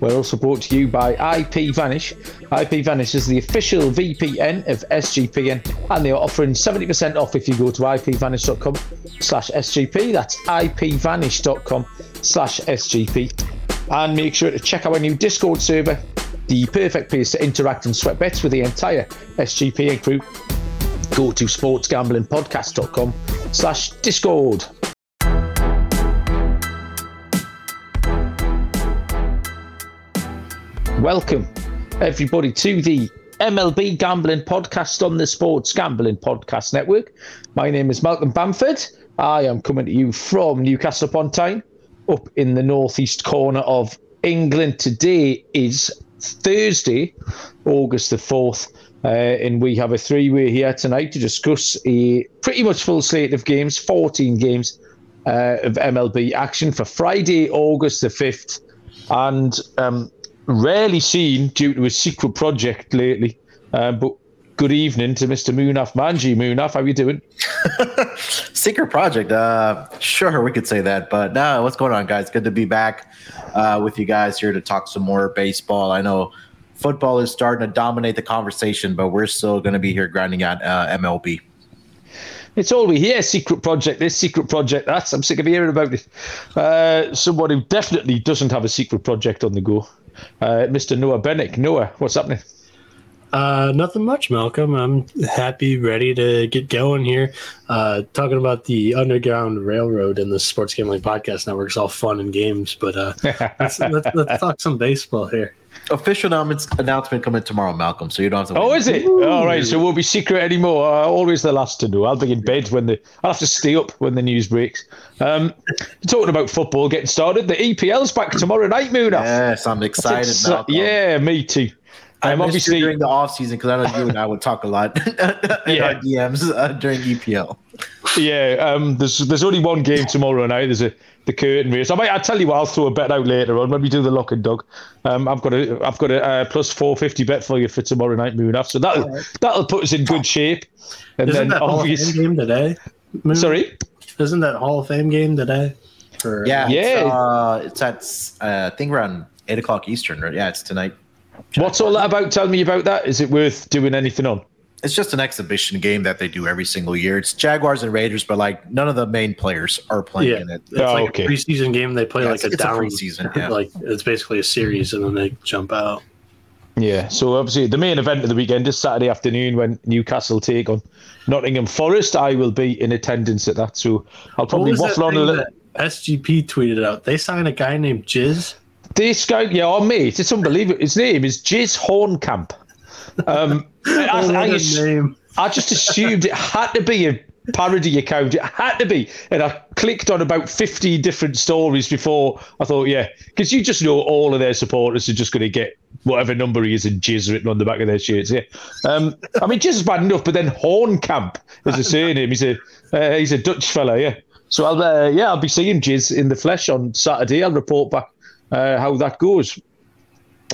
We're also brought to you by IP Vanish. IP Vanish is the official VPN of SGPN, and they are offering 70% off if you go to ipvanish.com slash SGP. That's ipvanish.com slash SGP. And make sure to check our new Discord server, the perfect place to interact and sweat bets with the entire SGPN crew. Go to sportsgamblingpodcast.com slash Discord. Welcome, everybody, to the MLB Gambling Podcast on the Sports Gambling Podcast Network. My name is Malcolm Bamford. I am coming to you from Newcastle upon Tyne, up in the northeast corner of England. Today is Thursday, August the 4th, uh, and we have a three way here tonight to discuss a pretty much full slate of games 14 games uh, of MLB action for Friday, August the 5th. And um, rarely seen due to a secret project lately. Uh, but good evening to Mr. Munaf Manji. Munaf, how are you doing? secret project. Uh, sure, we could say that. But no, what's going on, guys? Good to be back uh, with you guys here to talk some more baseball. I know football is starting to dominate the conversation, but we're still going to be here grinding out uh, MLB. It's all we hear secret project this, secret project that. I'm sick of hearing about it. Uh, someone who definitely doesn't have a secret project on the go uh, Mr. Noah Bennick. Noah, what's happening? Uh, nothing much, Malcolm. I'm happy, ready to get going here. Uh, talking about the Underground Railroad and the Sports Gambling Podcast Network is all fun and games, but uh, let's, let's, let's, talk some baseball here. Official announcement coming tomorrow, Malcolm. So you don't have to. Oh, is it? Ooh. All right. So we'll be secret anymore. Uh, always the last to know. I'll be in bed when the. I'll have to stay up when the news breaks. Um, talking about football getting started. The EPL's back tomorrow night, Moon. Yes, I'm excited. yeah, me too. I'm obviously during the off season because I know you and I would talk a lot in yeah. our DMs uh, during EPL. Yeah, um, there's there's only one game tomorrow night. There's a the curtain race. I might. I tell you what. I'll throw a bet out later on when we do the lock and dog. Um, I've got a I've got a uh, plus four fifty bet for you for tomorrow night moon off. So that'll right. that'll put us in good shape. And Isn't then that obviously Hall of Fame game today. Moon? Sorry. Isn't that Hall of Fame game today? For, yeah, yeah. It's, uh, it's at uh, I think around eight o'clock Eastern. Right? Yeah, it's tonight. What's all that about? Tell me about that. Is it worth doing anything on? It's just an exhibition game that they do every single year. It's Jaguars and Raiders, but like none of the main players are playing yeah. in it. It's oh, like okay. a preseason game. They play yeah, like a down a preseason. Yeah. Like it's basically a series, and then they jump out. Yeah, so obviously the main event of the weekend is Saturday afternoon when Newcastle take on Nottingham Forest. I will be in attendance at that, so I'll probably waffle on a little. SGP tweeted out they signed a guy named Jizz this guy, yeah, oh, mate, it's unbelievable. His name is Jizz Hornkamp. Um, I, I, I, I just assumed it had to be a parody account. It had to be. And I clicked on about 50 different stories before I thought, yeah, because you just know all of their supporters are just going to get whatever number he is in Jizz written on the back of their shirts. Yeah. Um, I mean, Jizz is bad enough, but then Hornkamp is a surname. He's a, uh, he's a Dutch fella, yeah. So I'll, uh, yeah, I'll be seeing Jizz in the flesh on Saturday. I'll report back uh, how that goes.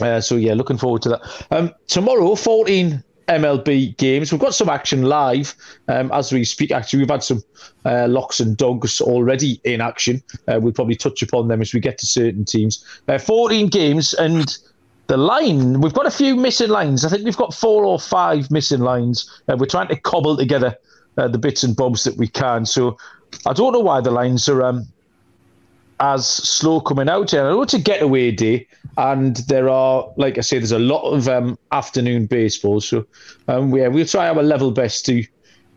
Uh, so yeah, looking forward to that. Um, tomorrow, 14 MLB games. We've got some action live um, as we speak. Actually, we've had some uh, locks and dogs already in action. Uh, we'll probably touch upon them as we get to certain teams. Uh, 14 games and the line. We've got a few missing lines. I think we've got four or five missing lines. Uh, we're trying to cobble together uh, the bits and bobs that we can. So I don't know why the lines are um, as slow coming out. And I know it's a getaway day, and there are, like I say, there's a lot of um, afternoon baseball. So um, yeah, we'll try our level best to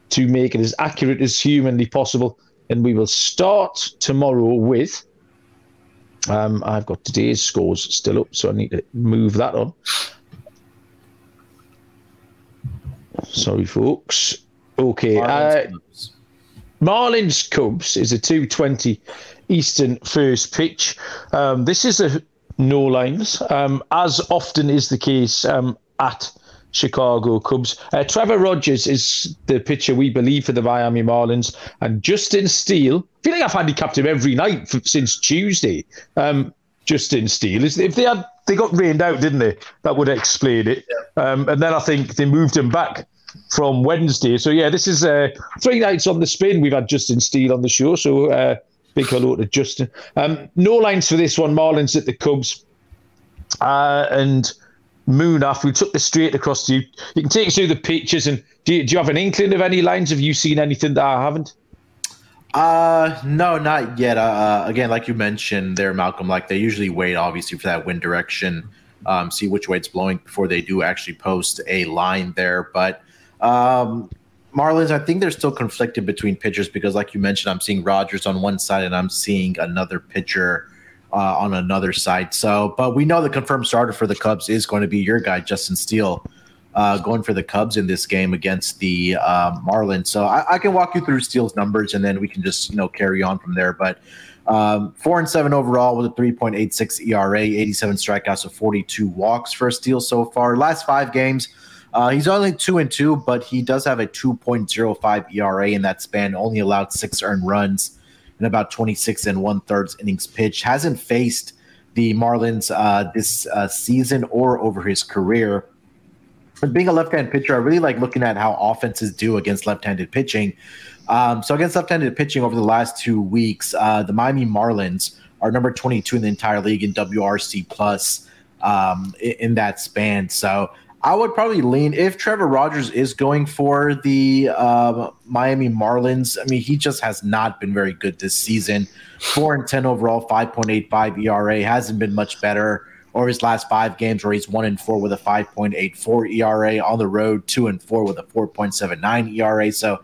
to make it as accurate as humanly possible. And we will start tomorrow with. Um, I've got today's scores still up, so I need to move that on. Sorry, folks. Okay. Marlins, uh, Cubs. Marlins Cubs is a 220 Eastern first pitch. Um, this is a no lines, um, as often is the case um, at Chicago Cubs. Uh, Trevor Rogers is the pitcher we believe for the Miami Marlins, and Justin Steele. I feel like I've handicapped him every night for, since Tuesday. Um, Justin Steele is if they had they got rained out, didn't they? That would explain it. Um, and then I think they moved him back from Wednesday. So yeah, this is uh, three nights on the spin. We've had Justin Steele on the show, so uh, big hello to Justin. Um, no lines for this one. Marlins at the Cubs, uh, and Munaf. We took this straight across to you. You can take us through the pictures, and do you, do you have an inkling of any lines? Have you seen anything that I haven't? Uh, no, not yet. Uh, uh, again, like you mentioned there, Malcolm, like they usually wait, obviously, for that wind direction, um, see which way it's blowing before they do actually post a line there. But um, Marlins, I think they're still conflicted between pitchers because, like you mentioned, I'm seeing Rogers on one side and I'm seeing another pitcher uh, on another side. So, but we know the confirmed starter for the Cubs is going to be your guy, Justin Steele uh, going for the Cubs in this game against the uh, Marlins. So I, I, can walk you through Steele's numbers, and then we can just you know carry on from there. But um, four and seven overall with a 3.86 ERA, 87 strikeouts, of 42 walks for Steele so far. Last five games. Uh, he's only two and two, but he does have a 2.05 ERA in that span. Only allowed six earned runs in about 26 and one thirds innings pitched. Hasn't faced the Marlins uh, this uh, season or over his career But being a left-handed pitcher, I really like looking at how offenses do against left-handed pitching. Um, so against left-handed pitching over the last two weeks, uh, the Miami Marlins are number 22 in the entire league in WRC plus um, in, in, that span. So I would probably lean if Trevor Rogers is going for the uh, Miami Marlins. I mean, he just has not been very good this season. Four and ten overall, 5.85 ERA hasn't been much better or his last five games where he's one and four with a 5.84 ERA on the road, two and four with a 4.79 ERA. So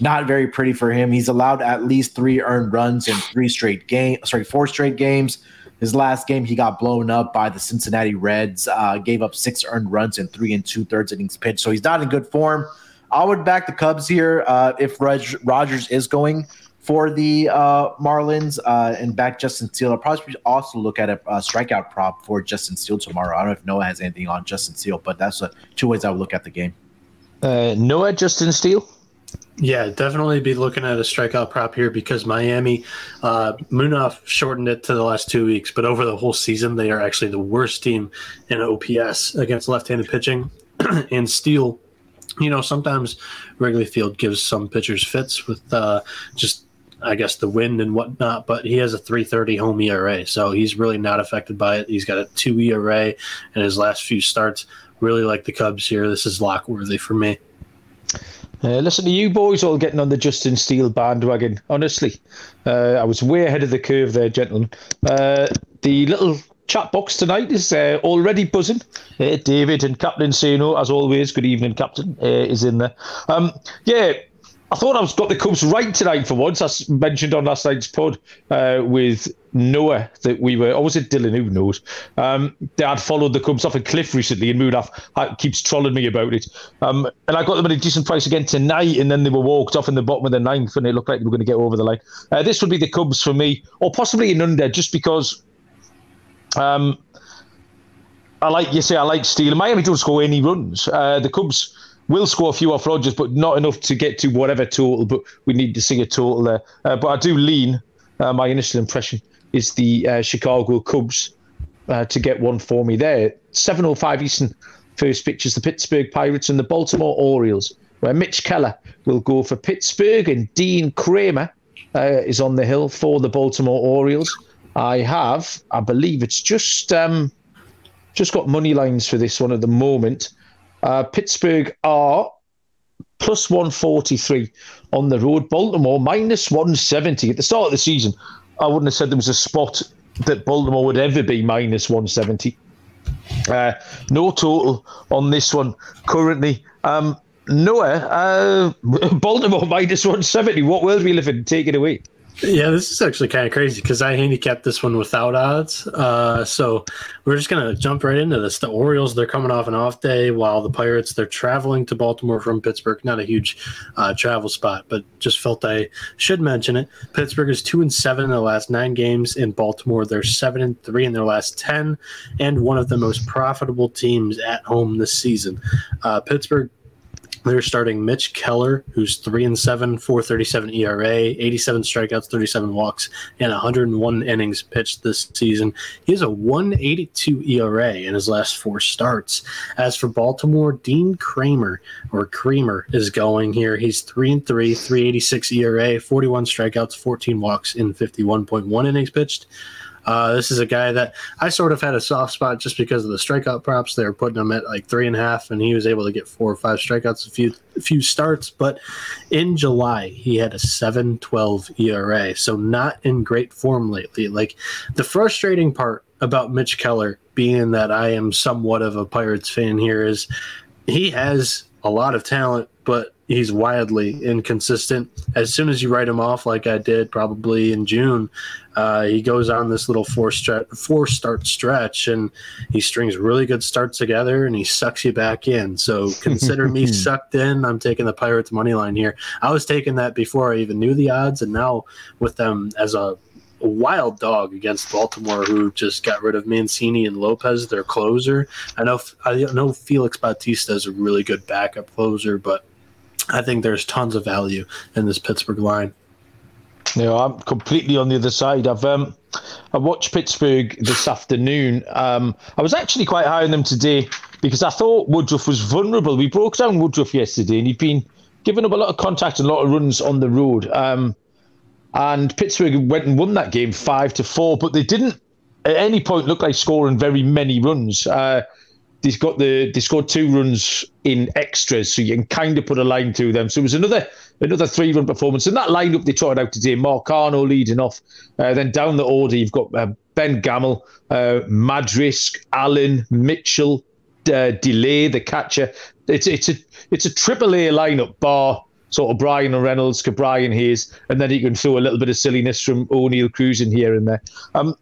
not very pretty for him. He's allowed at least three earned runs in three straight games, sorry, four straight games. His last game, he got blown up by the Cincinnati Reds, uh, gave up six earned runs in three and two thirds innings pitched. So he's not in good form. I would back the Cubs here uh, if Rogers is going for the uh, Marlins uh, and back Justin Steele. I'll probably also look at a, a, strikeout prop for Justin Steele tomorrow. I don't know if Noah has anything on Justin Steele, but that's a, two ways I would look at the game. Uh, Noah, Justin Steele? Yeah, definitely be looking at a strikeout prop here because Miami, uh, Munaf shortened it to the last two weeks, but over the whole season, they are actually the worst team in OPS against left handed pitching. and Steele, you know, sometimes Wrigley Field gives some pitchers fits with uh, just I guess the wind and whatnot, but he has a 330 home ERA, so he's really not affected by it. He's got a two ERA in his last few starts. Really like the Cubs here. This is lock worthy for me. Uh, listen to you boys all getting on the Justin Steele bandwagon. Honestly, uh, I was way ahead of the curve there, gentlemen. Uh, the little chat box tonight is uh, already buzzing. Uh, David and Captain Sano, as always, good evening, Captain, uh, is in there. Um, yeah, I thought I was got the Cubs right tonight for once. I mentioned on last night's pod uh, with Noah that we were, or was it Dylan? Who knows? Um, they had followed the Cubs off a cliff recently, and Munaf keeps trolling me about it. Um, and I got them at a decent price again tonight, and then they were walked off in the bottom of the ninth, and it looked like they were going to get over the line. Uh, this would be the Cubs for me, or possibly an under, just because. Um, I like you say I like Steele. Miami don't score any runs. Uh, the Cubs will score a few off Rogers, but not enough to get to whatever total. But we need to see a total there. Uh, but I do lean. Uh, my initial impression is the uh, Chicago Cubs uh, to get one for me there. 7:05 Eastern. First pitches the Pittsburgh Pirates and the Baltimore Orioles, where Mitch Keller will go for Pittsburgh and Dean Kremer uh, is on the hill for the Baltimore Orioles. I have, I believe it's just um, just got money lines for this one at the moment. Uh, Pittsburgh are plus 143 on the road. Baltimore minus 170 at the start of the season. I wouldn't have said there was a spot that Baltimore would ever be minus 170. Uh, no total on this one currently. Um, Noah, uh, Baltimore minus 170. What world we live in? Take it away. Yeah, this is actually kind of crazy because I handicapped this one without odds. Uh, so we're just gonna jump right into this. The Orioles they're coming off an off day, while the Pirates they're traveling to Baltimore from Pittsburgh. Not a huge uh, travel spot, but just felt I should mention it. Pittsburgh is two and seven in the last nine games. In Baltimore, they're seven and three in their last ten, and one of the most profitable teams at home this season. Uh, Pittsburgh they're starting Mitch Keller, who's three and seven, four thirty seven ERA, eighty seven strikeouts, thirty seven walks, and one hundred and one innings pitched this season. He has a one eighty two ERA in his last four starts. As for Baltimore, Dean Kramer or Creamer is going here. He's three and three, three eighty six ERA, forty one strikeouts, fourteen walks in fifty one point one innings pitched. Uh, this is a guy that I sort of had a soft spot just because of the strikeout props. They were putting him at like three and a half, and he was able to get four or five strikeouts, a few a few starts. But in July, he had a 7.12 ERA, so not in great form lately. Like the frustrating part about Mitch Keller, being that I am somewhat of a Pirates fan here, is he has a lot of talent, but he's wildly inconsistent. As soon as you write him off, like I did probably in June, uh, he goes on this little four stretch, four start stretch, and he strings really good starts together, and he sucks you back in. So consider me sucked in. I'm taking the Pirates money line here. I was taking that before I even knew the odds, and now with them as a a wild dog against Baltimore, who just got rid of Mancini and Lopez, their closer. I know I know Felix Bautista is a really good backup closer, but I think there's tons of value in this Pittsburgh line. No, I'm completely on the other side. I've um, I watched Pittsburgh this afternoon. Um, I was actually quite high on them today because I thought Woodruff was vulnerable. We broke down Woodruff yesterday, and he'd been giving up a lot of contact and a lot of runs on the road. Um, and Pittsburgh went and won that game five to four, but they didn't at any point look like scoring very many runs. Uh, He's got the they scored two runs in extras, so you can kind of put a line through them. So it was another another three run performance. And that lineup they trotted out today, Marcano leading off. Uh, then down the order, you've got uh, Ben Gamel, uh, Madris, Allen, Mitchell, uh, Delay, the catcher. It's it's a it's a triple A lineup, bar sort of Bryan and Reynolds, Brian Hayes, and then you can throw a little bit of silliness from Oneil Cruz in here and there. Um,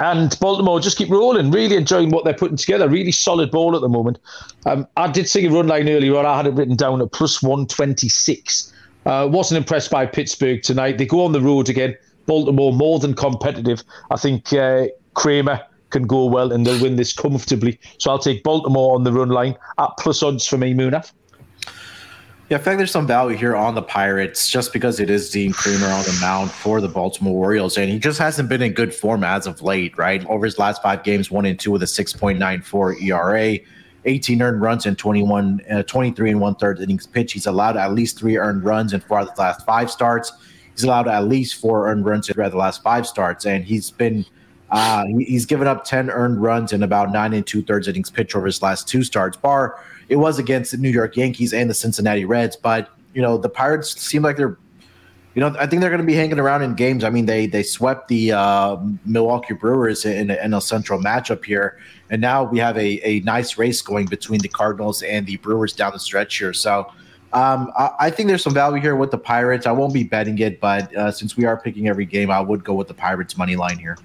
and Baltimore just keep rolling, really enjoying what they're putting together. Really solid ball at the moment. Um, I did see a run line earlier on. I had it written down at plus 126. Uh, wasn't impressed by Pittsburgh tonight. They go on the road again. Baltimore more than competitive. I think uh, Kramer can go well and they'll win this comfortably. So I'll take Baltimore on the run line at plus odds for me, Munaf. Yeah, I feel like there's some value here on the Pirates just because it is Dean Kremer on the mound for the Baltimore Orioles, and he just hasn't been in good form as of late, right? Over his last five games, one and two with a 6.94 ERA, 18 earned runs and 21, uh, 23 and one third innings pitch. He's allowed at least three earned runs in four of the last five starts. He's allowed at least four earned runs in the last five starts, and he's been uh, he's given up 10 earned runs in about nine and two thirds innings pitch over his last two starts. Bar it was against the New York Yankees and the Cincinnati Reds. But you know, the Pirates seem like they're, you know, I think they're going to be hanging around in games. I mean, they they swept the uh, Milwaukee Brewers in, a central matchup here, and now we have a a nice race going between the Cardinals and the Brewers down the stretch here. So. Um, I, I, think there's some value here with the Pirates. I won't be betting it, but uh, since we are picking every game, I would go with the Pirates money line here.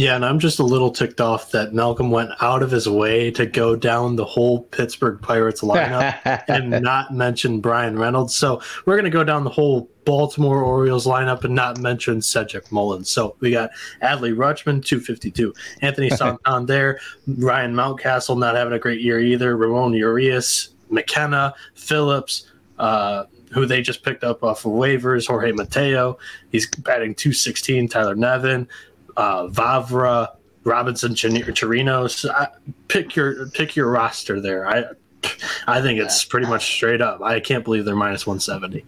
Yeah, and I'm just a little ticked off that Malcolm went out of his way to go down the whole Pittsburgh Pirates lineup and not mention Bryan Reynolds. So we're going to go down the whole Baltimore Orioles lineup and not mention Cedric Mullins. So we got Adley Rutschman, 252. Anthony Santander, Ryan Mountcastle not having a great year either. Ramon Urias, McKenna, Phillips, uh, who they just picked up off of waivers, Jorge Mateo. He's batting 216. Tyler Nevin, uh, Vavra, Robinson, Chirinos. pick your pick your roster there. I I think it's pretty much straight up. I can't believe they're minus one seventy.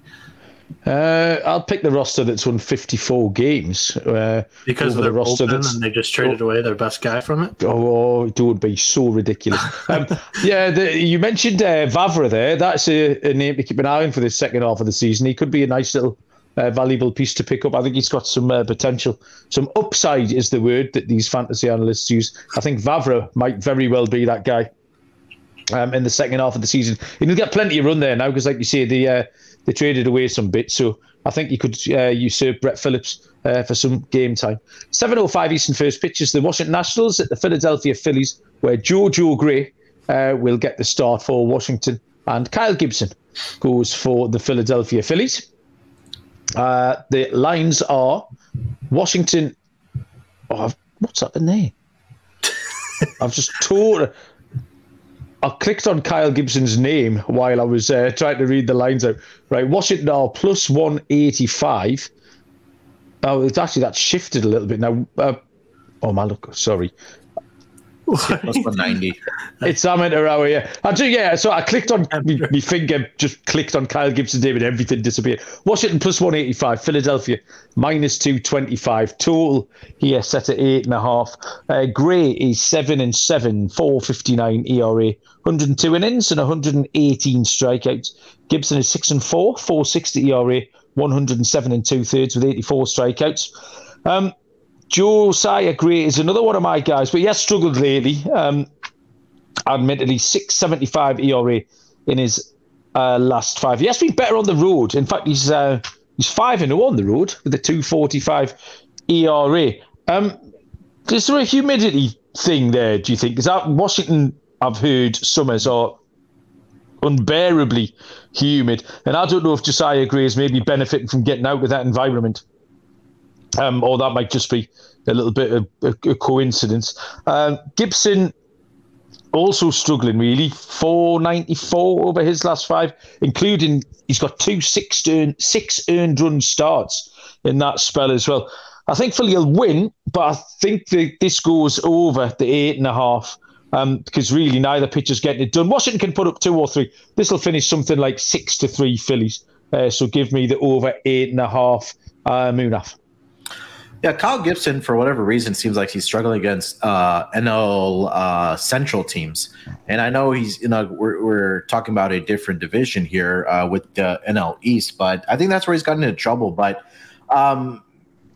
Uh, I'll pick the roster that's won 54 games. Uh, because of the roster that's, and they just traded oh, away their best guy from it. Oh, it would be so ridiculous. um, yeah, the, you mentioned uh, Vavra there. That's a, a, name to keep an eye on for the second half of the season. He could be a nice little uh, valuable piece to pick up. I think he's got some uh, potential. Some upside is the word that these fantasy analysts use. I think Vavra might very well be that guy um, in the second half of the season. He'll get plenty of run there now because, like you say, the uh, they traded away some bits. So I think he could uh, usurp Brett Phillips uh, for some game time. 7.05 Eastern first pitch is the Washington Nationals at the Philadelphia Phillies, where Jojo Gray uh, will get the start for Washington, and Kyle Gibson goes for the Philadelphia Phillies. Uh, the lines are Washington. Oh, what's up in there? I've just told. I clicked on Kyle Gibson's name while I was uh, trying to read the lines out. Right, Washington are plus 185. Oh, it's actually that shifted a little bit now. Uh, oh my look, sorry. Plus 190. It's amateur hour, yeah. I do, yeah. So I clicked on my finger, just clicked on Kyle Gibson's name, and everything disappeared. Washington plus 185, Philadelphia minus 225. Total here set at eight and a half. Uh, Gray is seven and seven, 459 ERA, 102 innings and 118 strikeouts. Gibson is six and four, 460 ERA, 107 and two thirds with 84 strikeouts. Um, Josiah Gray is another one of my guys, but he has struggled lately. Um, admittedly, 675 ERA in his uh, last five. He has been better on the road. In fact, he's uh, he's 5 and 0 on the road with a 245 ERA. Um, is there a humidity thing there, do you think? Is that Washington, I've heard summers are unbearably humid. And I don't know if Josiah Gray is maybe benefiting from getting out of that environment. Um, or that might just be a little bit of a, a coincidence. Um, Gibson also struggling really, 494 over his last five, including he's got two six earned, six earned run starts in that spell as well. I think Philly will win, but I think the, this goes over the eight and a half um, because really neither pitcher's getting it done. Washington can put up two or three. This will finish something like six to three Phillies. Uh, so give me the over eight and a half uh, Munaf. Yeah, Kyle Gibson, for whatever reason, seems like he's struggling against uh, NL uh, Central teams, and I know he's you know we're, we're talking about a different division here uh, with the NL East, but I think that's where he's gotten into trouble. But um,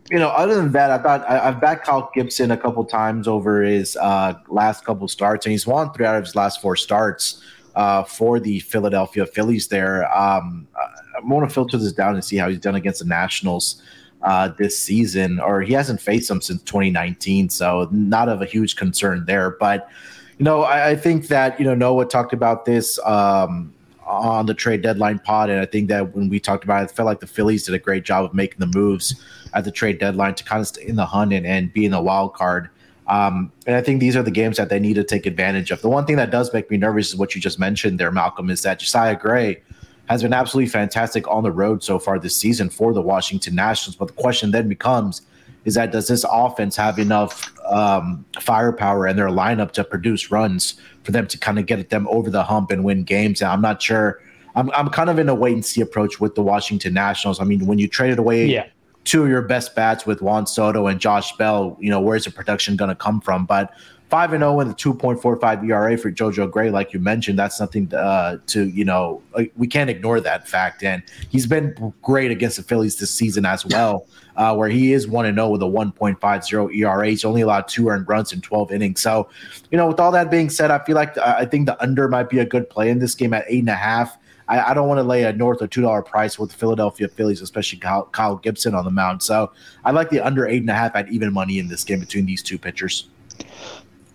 you know, other than that, I thought I, have backed Kyle Gibson a couple times over his uh, last couple starts, and he's won three out of his last four starts uh, for the Philadelphia Phillies. There, um, I want to filter this down and see how he's done against the Nationals uh, this season, or he hasn't faced them since 2019. So not of a huge concern there. But you know, I, I think that you know Noah talked about this um, on the trade deadline pod, and I think that when we talked about it, it felt like the Phillies did a great job of making the moves at the trade deadline to kind of stay in the hunt and, and be in the wild card. Um, and I think these are the games that they need to take advantage of. The one thing that does make me nervous is what you just mentioned there, Malcolm, is that Josiah Gray has been absolutely fantastic on the road so far this season for the Washington Nationals. But the question then becomes is that does this offense have enough um, firepower in their lineup to produce runs for them to kind of get them over the hump and win games? And I'm not sure. I'm, I'm kind of in a wait and see approach with the Washington Nationals. I mean, when you traded away yeah. two of your best bats with Juan Soto and Josh Bell, you know, where's the production going to come from? But 5 and 0 and the 2.45 ERA for JoJo Gray, like you mentioned, that's something uh, to, you know, we can't ignore that fact. And he's been great against the Phillies this season as well, uh, where he is 1 and 0 with a 1.50 ERA. He's only allowed two earned runs in 12 innings. So, you know, with all that being said, I feel like uh, I think the under might be a good play in this game at eight and a half. I, I don't want to lay a north of two dollar price with the Philadelphia Phillies, especially Kyle, Kyle Gibson on the mound. So I like the under eight and a half at even money in this game between these two pitchers.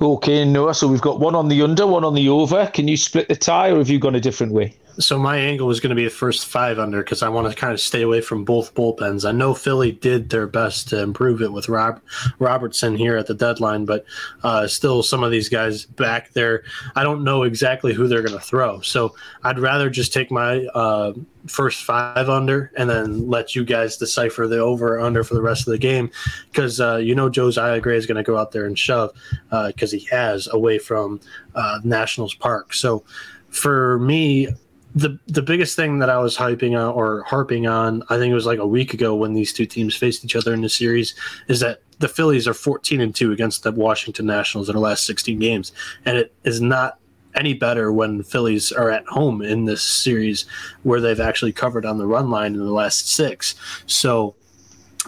Okay, Noah. So we've got one on the under, one on the over. Can you split the tie, or have you gone a different way? So my angle is going to be the first five under because I want to kind of stay away from both bullpens. I know Philly did their best to improve it with Rob Robertson here at the deadline, but uh, still some of these guys back there, I don't know exactly who they're going to throw. So I'd rather just take my uh, first five under and then let you guys decipher the over or under for the rest of the game because uh, you know Josiah Gray is going to go out there and shove because uh, he has away from uh, Nationals Park. So for me, the the biggest thing that I was hyping on or harping on, I think it was like a week ago when these two teams faced each other in the series, is that the Phillies are 14 and 2 against the Washington Nationals in the last 16 games. And it is not any better when Phillies are at home in this series where they've actually covered on the run line in the last six. So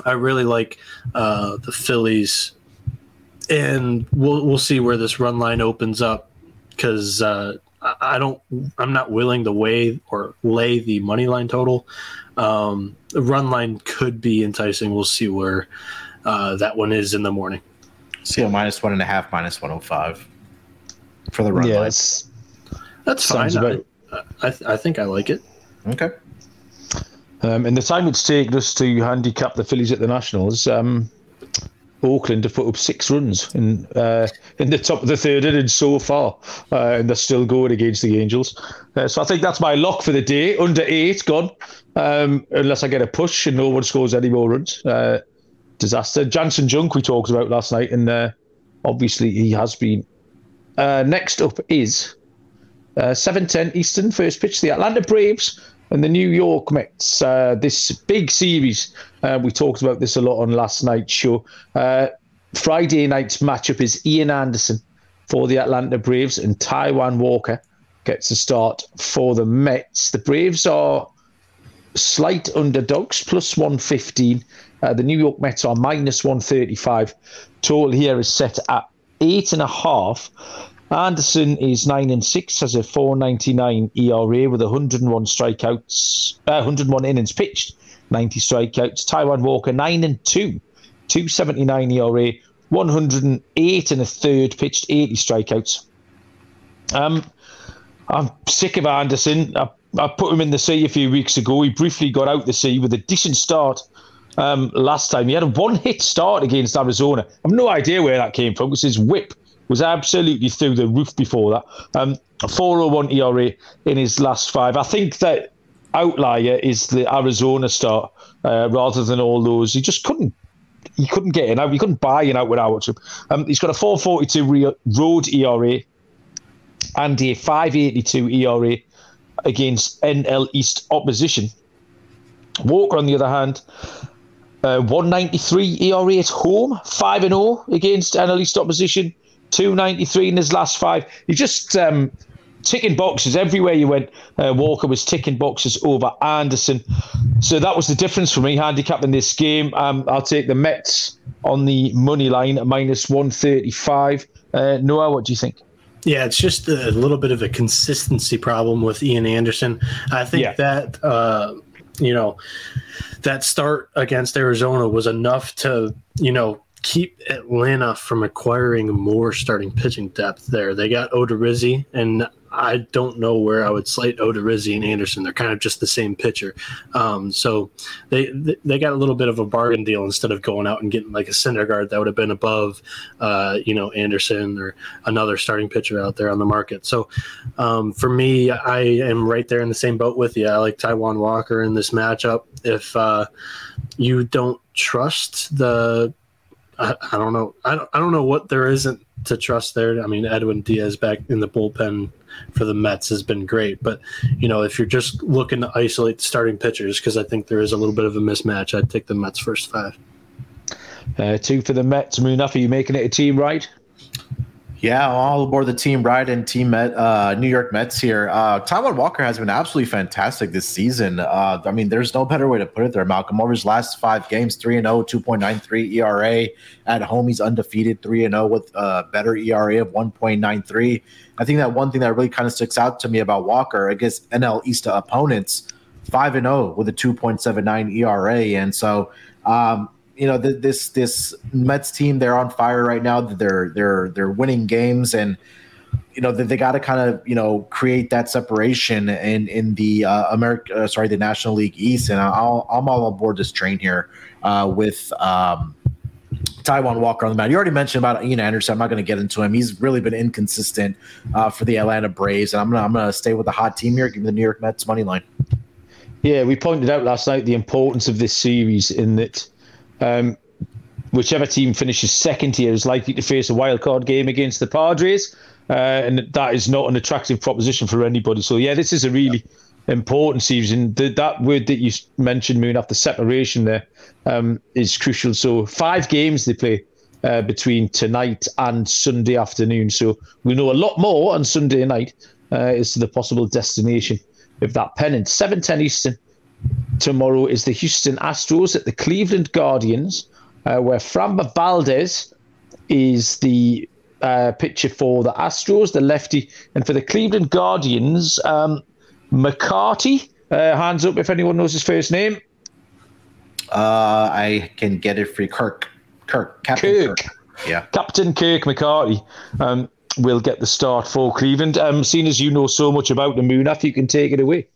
I really like uh, the Phillies, and we'll we'll see where this run line opens up because uh, I, I don't. I'm not willing to weigh or lay the money line total. Um, the run line could be enticing. We'll see where uh, that one is in the morning. See a minus one and a half, minus one hundred oh five for the run yeah, line. That's, that's fine. About... I, I, I think I like it. Okay. Um, in the time it's taken us to handicap the Phillies at the Nationals, um, Oakland have put up six runs in uh, in the top of the third inning so far, uh, and they're still going against the Angels. Uh, so I think that's my lock for the day. Under eight, gone. Um, unless I get a push and no one scores any more runs. Uh, disaster. Janson Junk we talked about last night, and uh, obviously he has been. Uh, next up is seven ten Eastern first pitch. The Atlanta Braves and the New York Mets. Uh, this big series, uh, we talked about this a lot on last night's show. Uh, Friday night's matchup is Ian Anderson for the Atlanta Braves and Taijuan Walker gets a start for the Mets. The Braves are slight underdogs, plus 115. Uh, the New York Mets are minus 135. Total here is set at eight and a half. Anderson is nine and six, has a 4.99 ERA with 101 strikeouts, uh, 101 innings pitched, 90 strikeouts. Taijuan Walker nine and two, 279 ERA, 108 and a third pitched, 80 strikeouts. Um, I'm sick of Anderson. I, I put him in the sea a few weeks ago. He briefly got out the sea with a decent start um, last time. He had a one hit start against Arizona. I have no idea where that came from because his whip was absolutely through the roof before that. Um, 401 ERA in his last five. I think that outlier is the Arizona start uh, rather than all those. He just couldn't. He couldn't get in. He couldn't buy in out without him. Um, he's got a 442 re- road ERA and a 582 ERA against NL East opposition. Walker, on the other hand, uh, 193 ERA at home, 5 and 0 against NL East opposition, 293 in his last five. He's just um, ticking boxes everywhere you went. Uh, Walker was ticking boxes over Anderson. So that was the difference for me, handicapping this game. Um, I'll take the Mets on the money line at minus 135. Uh, Noah, what do you think? Yeah, it's just a little bit of a consistency problem with Ian Anderson. I think yeah. that, uh, you know, that start against Arizona was enough to, you know, keep Atlanta from acquiring more starting pitching depth there. They got Odorizzi, and I don't know where I would slate Odorizzi and Anderson. They're kind of just the same pitcher. Um, so they they got a little bit of a bargain deal instead of going out and getting like a Syndergaard that would have been above, uh, you know, Anderson or another starting pitcher out there on the market. So um, for me, I am right there in the same boat with you. I like Taijuan Walker in this matchup. If uh, you don't trust the I, I don't know. I don't, I don't know what there isn't to trust there. I mean, Edwin Diaz back in the bullpen for the Mets has been great, but you know, if you're just looking to isolate the starting pitchers, because I think there is a little bit of a mismatch, I'd take the Mets first five. Uh, two for the Mets. Munaf, are you making it a team right? Yeah, all aboard the team ride and team Met, uh, New York Mets here. Uh, Taijuan Walker has been absolutely fantastic this season. Uh, I mean, there's no better way to put it there, Malcolm. Over his last five games, 3 0, 2.93 ERA. At home, he's undefeated, 3 0 with a better ERA of 1.93. I think that one thing that really kind of sticks out to me about Walker against NL East opponents, 5 0 with a 2.79 ERA. And so, um, you know this this Mets team they're on fire right now. They're they're they're winning games and you know they, they got to kind of you know create that separation in in the uh, America uh, sorry the National League East and I'll, I'm all on board this train here uh, with um, Taijuan Walker on the mound. You already mentioned about Ian Anderson. I'm not going to get into him. He's really been inconsistent uh, for the Atlanta Braves, and I'm gonna I'm gonna stay with the hot team here. Give me the New York Mets money line. Yeah, we pointed out last night the importance of this series in that um, whichever team finishes second here is likely to face a wild card game against the Padres, uh, and that is not an attractive proposition for anybody. So yeah, this is a really important series, and the, that word that you mentioned, Moon, after separation there, um, is crucial. So five games they play. Uh, between tonight and Sunday afternoon. So we know a lot more on Sunday night uh, as to the possible destination of that pennant. 7.10 Eastern tomorrow is the Houston Astros at the Cleveland Guardians, uh, where Framber Valdez is the uh, pitcher for the Astros, the lefty, and for the Cleveland Guardians, um, McCarty. Uh, hands up if anyone knows his first name. Uh, I can get it free. Kirk. Kirk. Captain Kirk. Kirk. Yeah. Captain Kirk McCarty um, will get the start for Cleveland. Um, seeing as you know so much about the Munaf, you can take it away.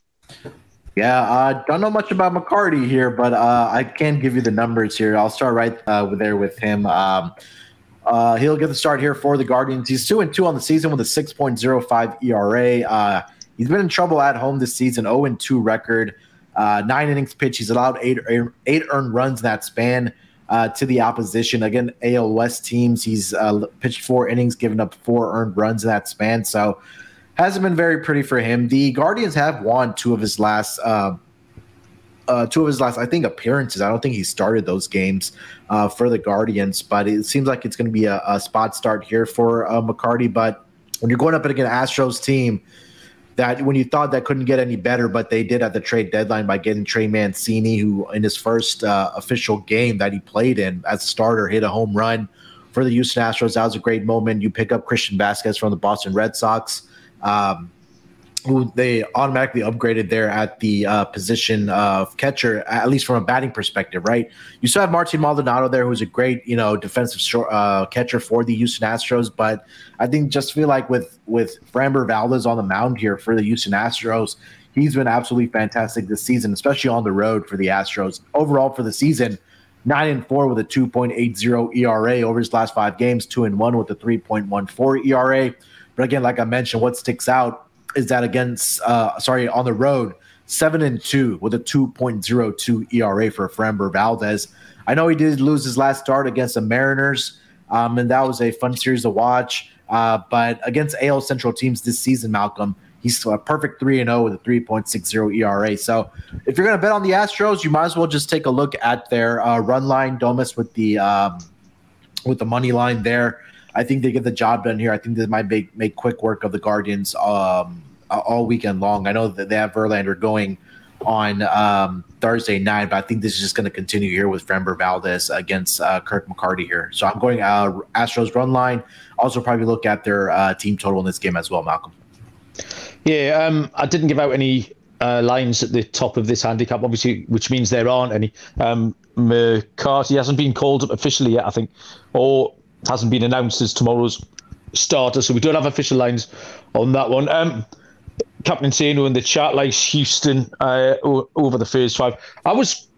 Yeah, I uh, don't know much about McCarty here, but uh, I can give you the numbers here. I'll start right uh, there with him. Um, uh, he'll get the start here for the Guardians. He's two and two on the season with a six point zero five ERA. Uh, he's been in trouble at home this season, 0 and two record. Uh, nine innings pitched. He's allowed eight eight earned runs in that span to the opposition. Again, AL West teams. He's pitched four innings, given up four earned runs in that span. So hasn't been very pretty for him. The Guardians have won two of his last. Uh, uh, two of his last, I think, appearances. I don't think he started those games uh, for the Guardians, but it seems like it's going to be a, a, spot start here for uh, McCarty. But when you're going up against Astros team, that when you thought that couldn't get any better, but they did at the trade deadline by getting Trey Mancini, who in his first uh, official game that he played in as a starter hit a home run for the Houston Astros. That was a great moment. You pick up Christian Vazquez from the Boston Red Sox. Um, who they automatically upgraded there at the uh, position of catcher, at least from a batting perspective, right? You still have Martin Maldonado there, who's a great, you know, defensive short, uh, catcher for the Houston Astros. But I think just feel like with with Framber Valdez on the mound here for the Houston Astros, he's been absolutely fantastic this season, especially on the road for the Astros. Overall for the season, nine and four with a 2.80 ERA over his last five games, two and one with a 3.14 ERA. But again, like I mentioned, what sticks out is that against uh, sorry on the road seven and two with a 2.02 ERA for Framber Valdez. I know he did lose his last start against the Mariners, um, and that was a fun series to watch. Uh, but against AL Central teams this season, Malcolm, he's a perfect 3 and 0 with a 3.60 ERA. So if you're going to bet on the Astros, you might as well just take a look at their uh, run line. Don't mess with the um, with the money line there. I think they get the job done here. I think they might make, make quick work of the Guardians um, all weekend long. I know that they have Verlander going on um, Thursday night, but I think this is just going to continue here with Framber Valdez against uh, Kirk McCarty here. So I'm going uh, Astros run line. Also, probably look at their uh, team total in this game as well, Malcolm. Yeah, um, I didn't give out any uh, lines at the top of this handicap, obviously, which means there aren't any. Um, McCarty hasn't been called up officially yet, I think, or hasn't been announced as tomorrow's starter, so we don't have official lines on that one. Um, Captain Sano in the chat likes Houston uh, over the first five. I was,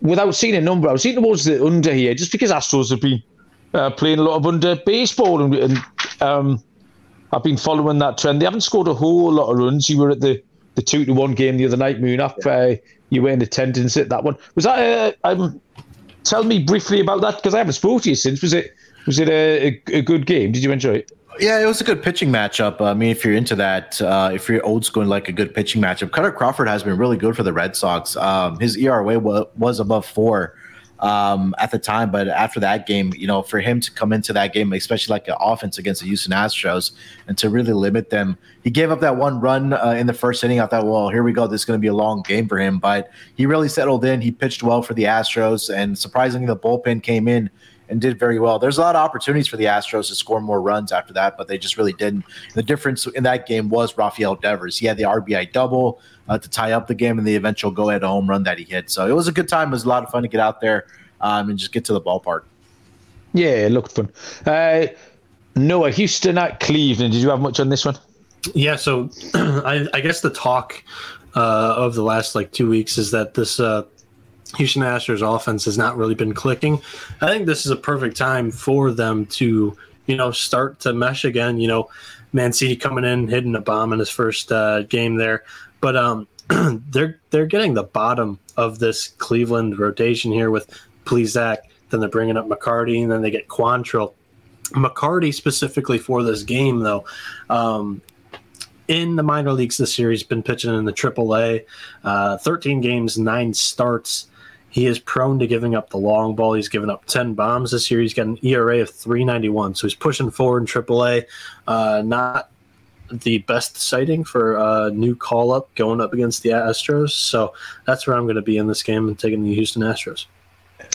without seeing a number, I was seeing towards the under here, just because Astros have been uh, playing a lot of under baseball, and, and um, I've been following that trend. They haven't scored a whole lot of runs. You were at the, the two to one game the other night, Moon. Up, yeah. uh, you were in attendance at that one. Was that? Uh, um, tell me briefly about that because I haven't spoken to you since. Was it? Was it a, a, a good game? Did you enjoy it? Yeah, it was a good pitching matchup. I mean, if you're into that, uh, if you're old school and like a good pitching matchup, Kutter Crawford has been really good for the Red Sox. Um, his ERA was, was above four um, at the time, but after that game, you know, for him to come into that game, especially like an offense against the Houston Astros, and to really limit them, he gave up that one run uh, in the first inning. I thought, well, here we go. This is going to be a long game for him, but he really settled in. He pitched well for the Astros, and surprisingly, the bullpen came in and did very well. There's a lot of opportunities for the Astros to score more runs after that, but they just really didn't. The difference in that game was Rafael Devers. He had the RBI double uh, to tie up the game and the eventual go ahead home run that he hit. So it was a good time. It was a lot of fun to get out there um, and just get to the ballpark. Yeah, it looked fun. Uh, Noah, Houston at Cleveland. Did you have much on this one? Yeah, so I, I guess the talk uh, of the last like two weeks is that this uh, Houston Astros offense has not really been clicking. I think this is a perfect time for them to, you know, start to mesh again. You know, Mancini coming in, hitting a bomb in his first uh, game there, but um, they're they're getting the bottom of this Cleveland rotation here with Plesac. Then they're bringing up McCarty, and then they get Quantrill. McCarty specifically for this game, though, um, in the minor leagues this year, he's been pitching in the AAA, uh, 13 games, nine starts. He is prone to giving up the long ball. He's given up 10 bombs this year. He's got an ERA of 391. So he's pushing forward in AAA. Uh, not the best sighting for a new call up going up against the Astros. So that's where I'm going to be in this game and taking the Houston Astros.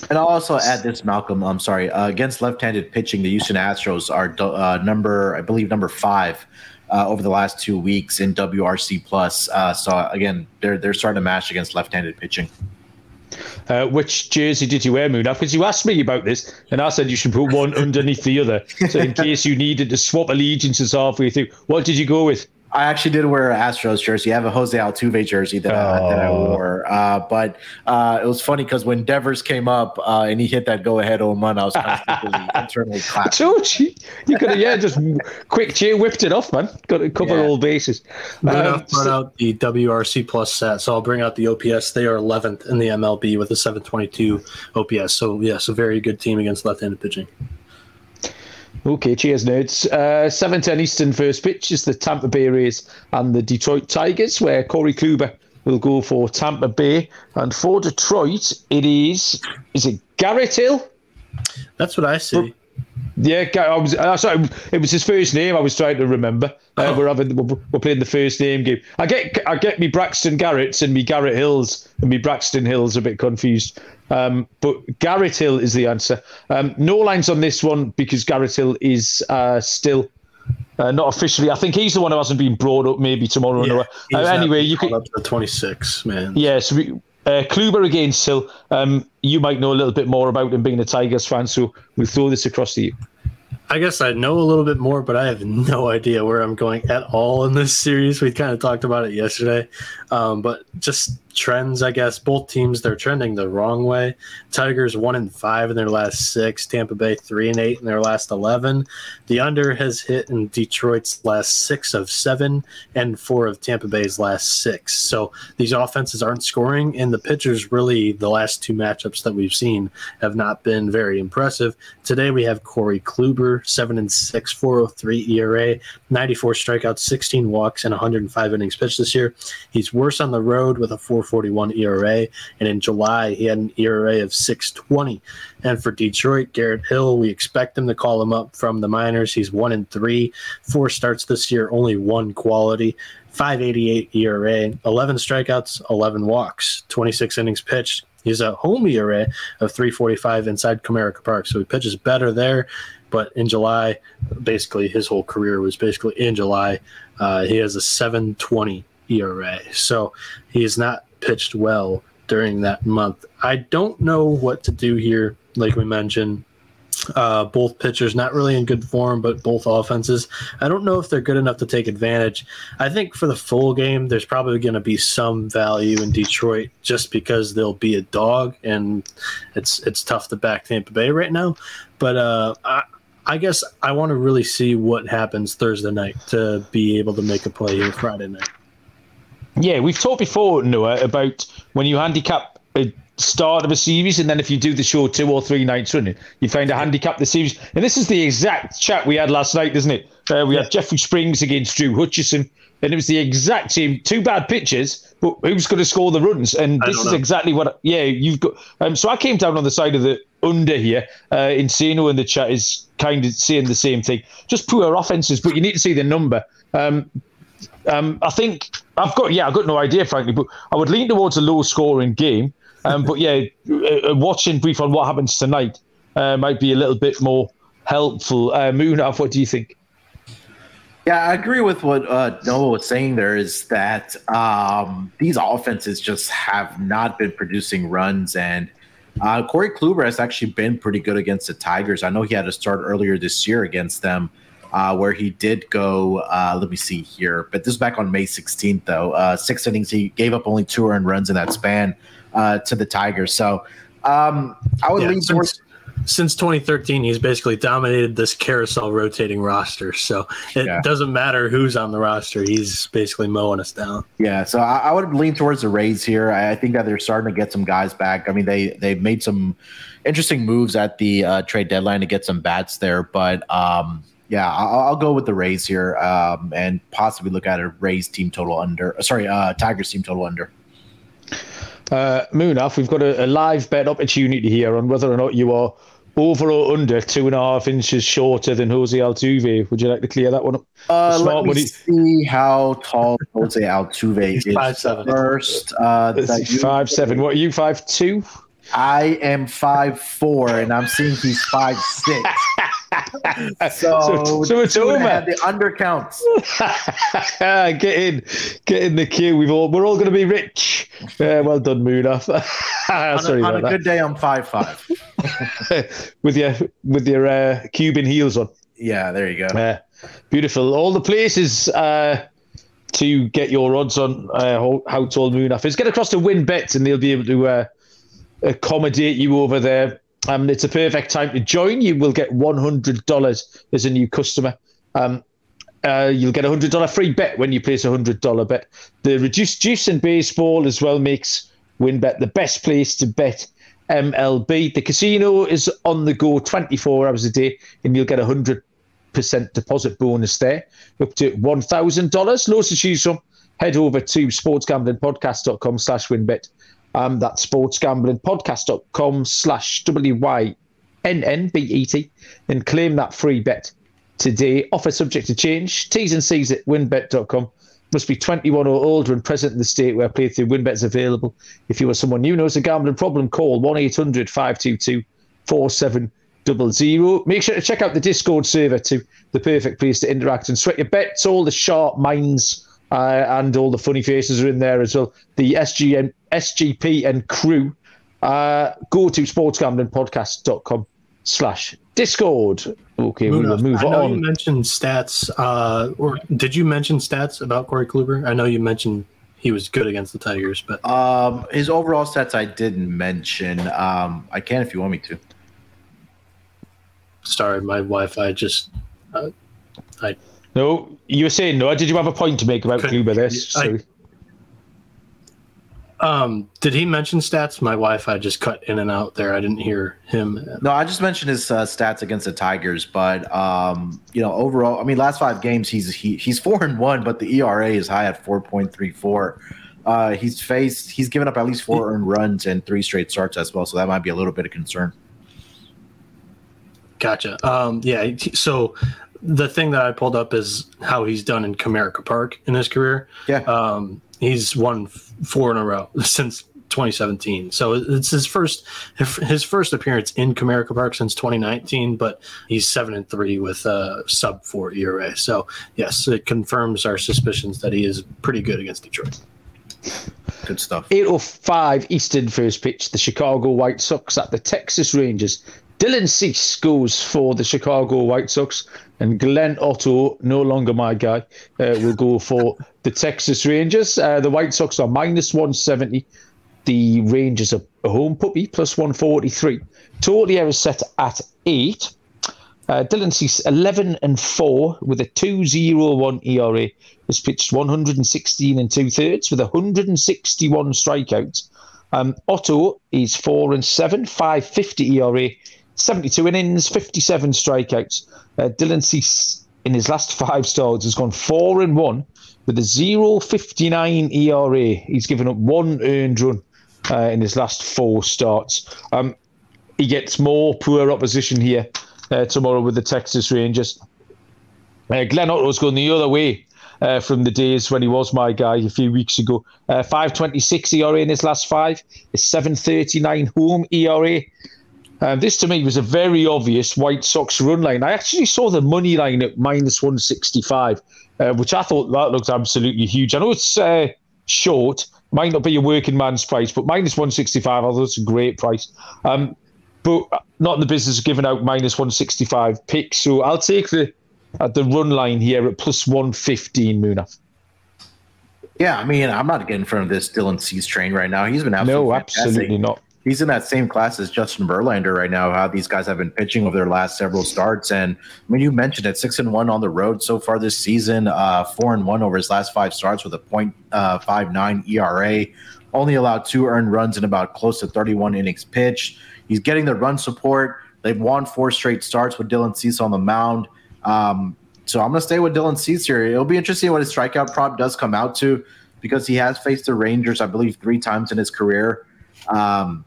And I'll also add this, Malcolm. I'm sorry. Uh, against left-handed pitching, the Houston Astros are uh, number, I believe, number five uh, over the last two weeks in WRC plus. Uh, so again, they're they're starting to match against left-handed pitching. Uh, which jersey did you wear, Moon? Because you asked me about this, and I said you should put one underneath the other, so in case you needed to swap allegiances halfway through. What did you go with? I actually did wear an Astros jersey. I have a Jose Altuve jersey that, oh. I, that I oh. wore. Uh, but uh, it was funny because when Devers came up uh, and he hit that go-ahead home run, I was constantly internally clapping. told you. You could have, yeah, just quick cheer, whipped it off, man. Got to cover yeah. all bases. Um, brought so, out the WRC plus set, so I'll bring out the OPS. They are 11th in the MLB with a 722 OPS. So, yes, a very good team against left-handed pitching. Okay, cheers, nerds. Uh, 7:10 Eastern first pitch is the Tampa Bay Rays and the Detroit Tigers, where Corey Kluber will go for Tampa Bay, and for Detroit, it is is it Garrett Hill? That's what I see. Yeah, I was. Uh, sorry, it was his first name. I was trying to remember. Uh, oh. We're having we're, we're, playing the first name game. I get I get me Braxton Garrett's and me Garrett Hills and me Braxton Hills a bit confused. Um, but Garrett Hill is the answer. Um, no lines on this one because Garrett Hill is uh, still uh, not officially. I think he's the one who hasn't been brought up. Maybe tomorrow. Yeah, uh, anyway, you can up to twenty six man. Yeah, so we, uh, Kluber against Hill. Um, you might know a little bit more about him being a Tigers fan, so we'll throw this across to you. I guess I know a little bit more, but I have no idea where I'm going at all in this series. We kind of talked about it yesterday, um, but just trends, I guess. Both teams they're trending the wrong way. Tigers one and five in their last six. Tampa Bay three and eight in their last eleven. The under has hit in Detroit's last six of seven and four of Tampa Bay's last six. So these offenses aren't scoring, and the pitchers really the last two matchups that we've seen have not been very impressive. Today we have Corey Kluber seven and six, 403 ERA, 94 strikeouts, 16 walks, and 105 innings pitched this year. He's worse on the road with a 441 ERA. And in July, he had an ERA of 620. And for Detroit, Garrett Hill, we expect him to call him up from the minors. He's one and three, four starts this year, only one quality. 588 ERA, 11 strikeouts, 11 walks, 26 innings pitched. He's a home ERA of 345 inside Comerica Park. So he pitches better there. But in July, basically his whole career was basically in July. Uh, he has a 720 ERA. So he has not pitched well during that month. I don't know what to do here, like we mentioned. Uh, both pitchers not really in good form, but both offenses. I don't know if they're good enough to take advantage. I think for the full game, there's probably going to be some value in Detroit just because they'll be a dog, and it's it's tough to back Tampa Bay right now. But uh, I, I guess I want to really see what happens Thursday night to be able to make a play here Friday night. Yeah, we've talked before, Noah, about when you handicap a start of a series, and then if you do the show two or three nights running, you find a handicap the series. And this is the exact chat we had last night, isn't it? Uh, we yeah. had Jeffrey Springs against Drew Hutchison, and it was the exact same. Two bad pitches, but who's going to score the runs? And this is exactly what. Yeah, you've got. Um, so I came down on the side of the under here. Uh, Insano in the chat is kind of saying the same thing. Just poor offenses, but you need to see the number. Um, um, I think I've got yeah, I've got no idea, frankly, but I would lean towards a low scoring game. Um, but yeah, uh, uh, watching brief on what happens tonight uh, might be a little bit more helpful. Uh, Munaf, what do you think? Yeah, I agree with what uh, Noah was saying. There is that um, these offenses just have not been producing runs, and uh, Corey Kluber has actually been pretty good against the Tigers. I know he had a start earlier this year against them uh, where he did go. Uh, let me see here, but this is back on May 16th, though. Uh, six innings, he gave up only two earned runs in that span uh, to the Tigers. So um, I would yeah, lean towards. Since 2013, he's basically dominated this carousel rotating roster. So it yeah. doesn't matter who's on the roster; he's basically mowing us down. Yeah, so I, I would lean towards the Rays here. I, I think that they're starting to get some guys back. I mean, they they made some interesting moves at the uh, trade deadline to get some bats there, but um, yeah, I'll, I'll, go with the Rays here um, and possibly look at a Rays team total under. Sorry, uh, Tigers team total under. Uh, Munaf, we've got a, a, live bet opportunity here on whether or not you are over or under two and a half inches shorter than Jose Altuve. Would you like to clear that one up? Uh, let me money. see how tall Jose Altuve is. Five seven. First, uh, five seven. What are you? Five two. I am five four, and I'm seeing he's five six. so, so, so it's over. The undercounts. get in, get in the queue. We've all we're all going to be rich. Uh, well done, Munaf. on a, on a good day, I'm five five. with your with your uh, Cuban heels on. Yeah, there you go. Uh, beautiful. All the places uh, to get your odds on uh, how, tall Munaf is. Get across to WynnBET, and they'll be able to uh, accommodate you over there. Um, it's a perfect time to join. You will get $100 as a new customer. Um, uh, you'll get a hundred dollar free bet when you place a hundred dollar bet. The reduced juice in baseball as well makes WynnBET the best place to bet MLB. The casino is on the go 24 hours a day, and you'll get a hundred percent deposit bonus there, up to one thousand dollars. Loads to choose from. Head over to sportsgamblingpodcast.com slash wynnbet um, that's sportsgamblingpodcast.com slash W-Y-N-N-B-E-T and claim that free bet today. Offer subject to change. T's and C's at wynnbet.com. Must be 21 or older and present in the state where playthrough is available. If you or someone you know has a gambling problem, call 1 800 522 4700. Make sure to check out the Discord server too, the perfect place to interact and sweat your bets. All the sharp minds uh, and all the funny faces are in there as well. The SGN SGP and crew, uh, go to sportsgamblingpodcast.com slash discord. Okay, we will move I know on. You mentioned stats, uh, or did you mention stats about Corey Kluber? I know you mentioned he was good against the Tigers, but um, his overall stats I didn't mention. Um, I can if you want me to. Sorry, my Wi-Fi just. Uh, I no, you were saying no. Did you have a point to make about Kluber? This. I, um, did he mention stats? My Wi-Fi just cut in and out there. I didn't hear him. No, I just mentioned his uh, stats against the Tigers, but um, you know, overall, I mean, last five games he's he, he's four and one, but the ERA is high at four point three four. Uh, he's faced he's given up at least four earned runs and three straight starts as well, so that might be a little bit of concern. Gotcha. Um, yeah. So the thing that I pulled up is how he's done in Comerica Park in his career. Yeah. Um, he's won four in a row since 2017. So it's his first his first appearance in Comerica Park since 2019, but he's seven and three with a sub four ERA. So yes, it confirms our suspicions that he is pretty good against Detroit. Good stuff. 805 Eastern first pitch. The Chicago White Sox at the Texas Rangers. Dylan Cease goes for the Chicago White Sox, and Glenn Otto, no longer my guy, uh, will go for the Texas Rangers. Uh, the White Sox are minus 170. The Rangers are a home puppy, plus 143. Total errors set at eight. Uh, Dylan Cease, 11 and 4 with a 2.01 ERA, has pitched 116 and two thirds with 161 strikeouts. Um, Otto is 4 and 7, 550 ERA, 72 innings, 57 strikeouts. Uh, Dylan Cease, in his last five starts, has gone 4 and 1 with a 0.59 ERA. He's given up one earned run uh, in his last four starts. Um, he gets more poor opposition here uh, tomorrow with the Texas Rangers. Uh, Glenn Otto's going the other way. Uh, from the days when he was my guy a few weeks ago. Uh, 526 ERA in his last five, a 739 home ERA. Um, this to me was a very obvious White Sox run line. I actually saw the money line at minus 165, uh, which I thought that looked absolutely huge. I know it's uh, short, might not be a working man's price, but minus 165, I thought it's a great price. Um, but not in the business of giving out minus 165 picks. So I'll take the uh, the run line here at plus 115, Munaf. Yeah, I mean, I'm not getting in front of this Dylan Cease train right now. He's been absolutely no, absolutely not he's in that same class as Justin Verlander right now. How these guys have been pitching over their last several starts, and I mean, you mentioned it, six and one on the road so far this season, uh, four and one over his last five starts with a point uh, five nine ERA. Only allowed two earned runs in about close to 31 innings pitched. He's getting the run support. They've won four straight starts with Dylan Cease on the mound. Um, so I'm going to stay with Dylan Cease here. It'll be interesting what his strikeout prop does come out to because he has faced the Rangers, I believe, three times in his career. Um,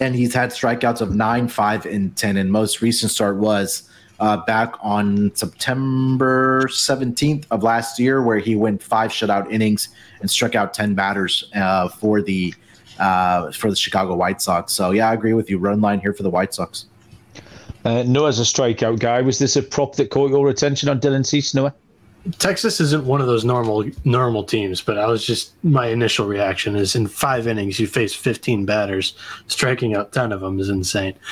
and he's had strikeouts of nine, five, and ten. And most recent start was uh, back on September 17th of last year, where he went five shutout innings and struck out 10 batters uh, for the uh, for the Chicago White Sox. So yeah, I agree with you. Run line here for the White Sox. Uh, Noah's a strikeout guy. Was this a prop that caught your attention on Dylan Cease, Noah? Texas isn't one of those normal normal teams, but I was just my initial reaction is in five innings you face 15 batters, striking out 10 of them is insane.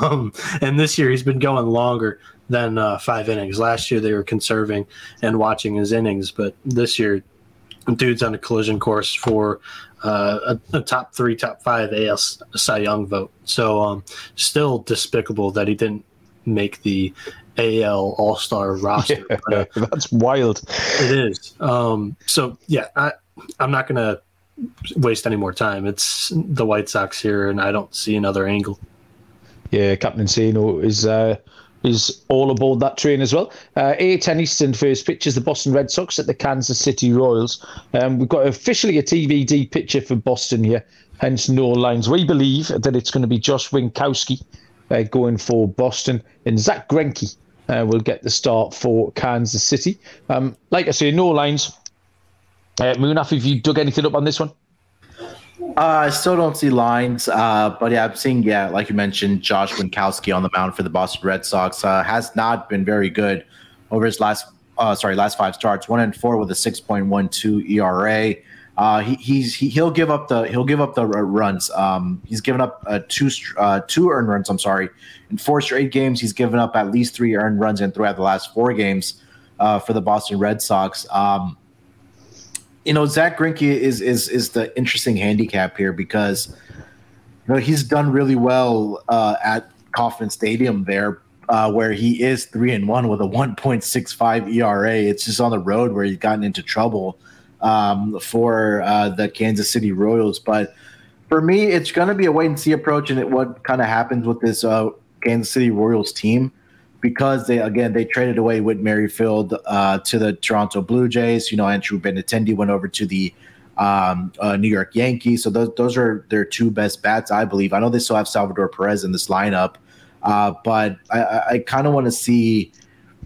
Um, and this year he's been going longer than uh, five innings. Last year they were conserving and watching his innings, but this year, dude's on a collision course for uh, a, a, top three, top five AL Cy Young vote. So um, still despicable that he didn't make the AL All Star roster. Yeah, but, uh, that's wild. It is. Um, so yeah, I, I'm not gonna waste any more time. It's the White Sox here, and I don't see another angle. Yeah, Captain Sino is uh, is all aboard that train as well. Uh, 8 Eastern first pitch is the Boston Red Sox at the Kansas City Royals. Um, we've got officially a TBD picture for Boston here, hence no lines. We believe that it's going to be Josh Winkowski uh, going for Boston and Zack Greinke uh, will get the start for Kansas City. Um, like I say, no lines. Uh, Munaf, have you dug anything up on this one? Uh, I still don't see lines, uh, but yeah, I'm seeing yeah, like you mentioned, Josh Winkowski on the mound for the Boston Red Sox uh, has not been very good over his last uh, sorry last five starts, one and four with a 6.12 ERA. Uh, he, he's he, he'll give up the he'll give up the runs. Um, he's given up uh, two uh, two earned runs. I'm sorry, in four straight games, he's given up at least three earned runs in throughout the last four games uh, for the Boston Red Sox. Um, you know, Zack Greinke is is is the interesting handicap here because you know he's done really well uh, at Kauffman Stadium there, uh, where he is three and one with a 1.65 ERA. It's just on the road where he's gotten into trouble um, for uh, the Kansas City Royals. But for me, it's going to be a wait and see approach, and what kind of happens with this uh, Kansas City Royals team because they again they traded away Whit Merrifield uh, to the Toronto Blue Jays. You know, Andrew Benintendi went over to the um, uh, New York Yankees. So those those are their two best bats, I believe. I know they still have Salvador Perez in this lineup, uh, but I, I kind of want to see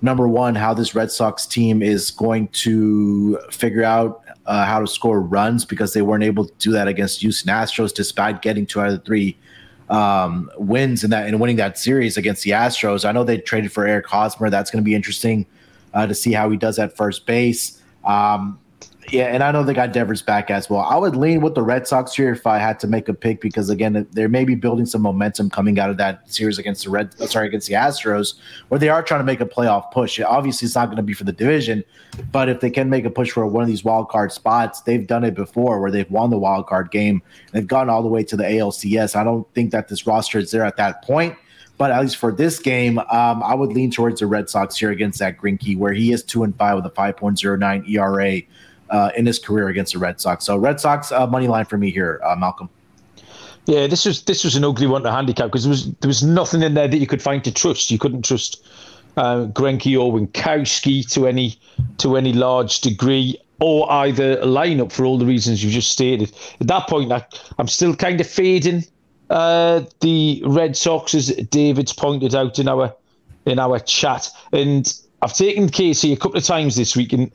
number one how this Red Sox team is going to figure out uh, how to score runs because they weren't able to do that against Houston Astros despite getting two out of the three um, wins in that and winning that series against the Astros. I know they traded for Eric Hosmer. That's going to be interesting uh, to see how he does at first base. Um, yeah, and I know they got Devers back as well. I would lean with the Red Sox here if I had to make a pick because again, they may be building some momentum coming out of that series against the Red, uh, sorry, against the Astros, where they are trying to make a playoff push. Obviously, it's not going to be for the division, but if they can make a push for one of these wild card spots, they've done it before where they've won the wild card game. They've gone all the way to the ALCS. I don't think that this roster is there at that point. But at least for this game, um, I would lean towards the Red Sox here against Zack Greinke, where he is two and five with a 5.09 ERA uh, in his career against the Red Sox. So Red Sox uh, money line for me here, uh, Malcolm. Yeah, this was this was an ugly one to handicap because there was there was nothing in there that you could find to trust. You couldn't trust uh, Greinke or Winkowski to any to any large degree, or either lineup for all the reasons you just stated. At that point, I, I'm still kind of fading uh, the Red Sox, as David's pointed out in our in our chat, and I've taken KC a couple of times this week, and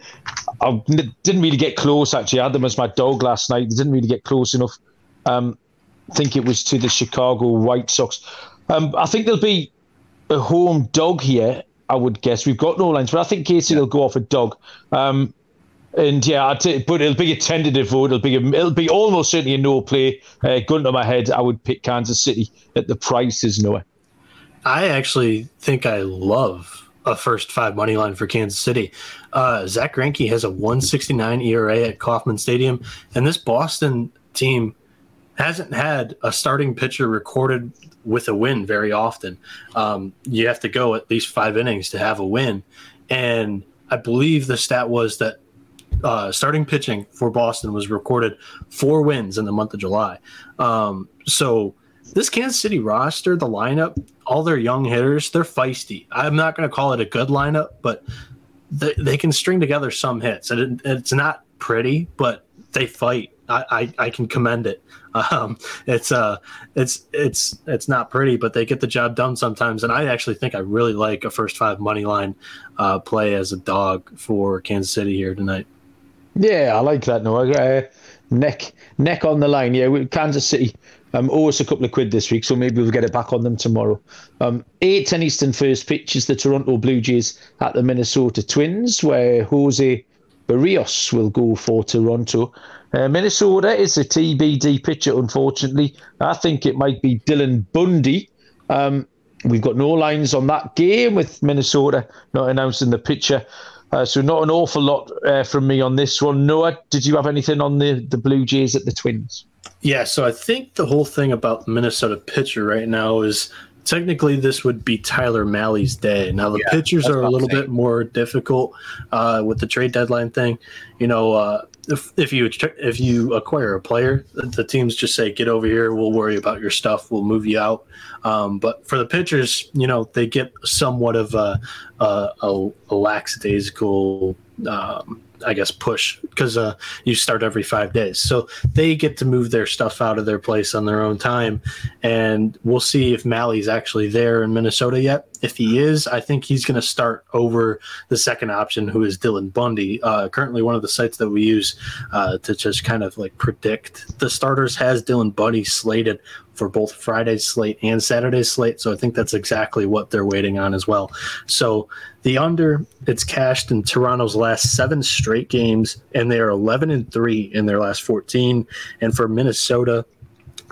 I didn't really get close. Actually, I had them as my dog last night. They didn't really get close enough. Um, I think it was to the Chicago White Sox. Um, I think there'll be a home dog here. I would guess we've got no lines, but I think KC yeah. will go off a dog. Um, and yeah, I'd say, but it'll be a tentative vote. It'll be a, it'll be almost certainly a no play. Uh, gun to my head, I would pick Kansas City at the prices. Noah. I actually think I love a first five money line for Kansas City. Uh, Zack Greinke has a 169 ERA at Kauffman Stadium, and this Boston team hasn't had a starting pitcher recorded with a win very often. Um, you have to go at least five innings to have a win, and I believe the stat was that uh, starting pitching for Boston was recorded four wins in the month of July. Um, so this Kansas City roster, the lineup, all their young hitters, they're feisty. I'm not going to call it a good lineup, but they, they can string together some hits. And it, it's not pretty, but they fight. I, I, I can commend it. Um, it's uh, it's it's it's not pretty, but they get the job done sometimes. And I actually think I really like a first five money line uh, play as a dog for Kansas City here tonight. Yeah, I like that. No, uh, neck neck on the line. Yeah, Kansas City um, owe us a couple of quid this week, so maybe we'll get it back on them tomorrow. Um, 8 10 Eastern first pitch is the Toronto Blue Jays at the Minnesota Twins, where Jose Berrios will go for Toronto. Uh, Minnesota is a TBD pitcher, unfortunately. I think it might be Dylan Bundy. Um, we've got no lines on that game with Minnesota not announcing the pitcher. Uh, so not an awful lot uh, from me on this one. Noah, did you have anything on the, the Blue Jays at the Twins? Yeah, so I think the whole thing about Minnesota pitcher right now is technically this would be Tyler Mahle's day. Now the yeah, pitchers are a little bit more difficult uh, with the trade deadline thing. You know, uh, if, if you if you acquire a player, the teams just say, "Get over here. We'll worry about your stuff. We'll move you out." Um, but for the pitchers, you know, they get somewhat of a, a, a, a lackadaisical um, I guess push because uh, you start every five days. So they get to move their stuff out of their place on their own time, and we'll see if Mahle's actually there in Minnesota yet. If he is, I think he's going to start over the second option, who is Dylan Bundy. Uh, currently, one of the sites that we use uh, to just kind of like predict the starters has Dylan Bundy slated for both Friday's slate and Saturday's slate. So I think that's exactly what they're waiting on as well. So the under, it's cashed in Toronto's last seven straight games, and they are 11 and three in their last 14. And for Minnesota,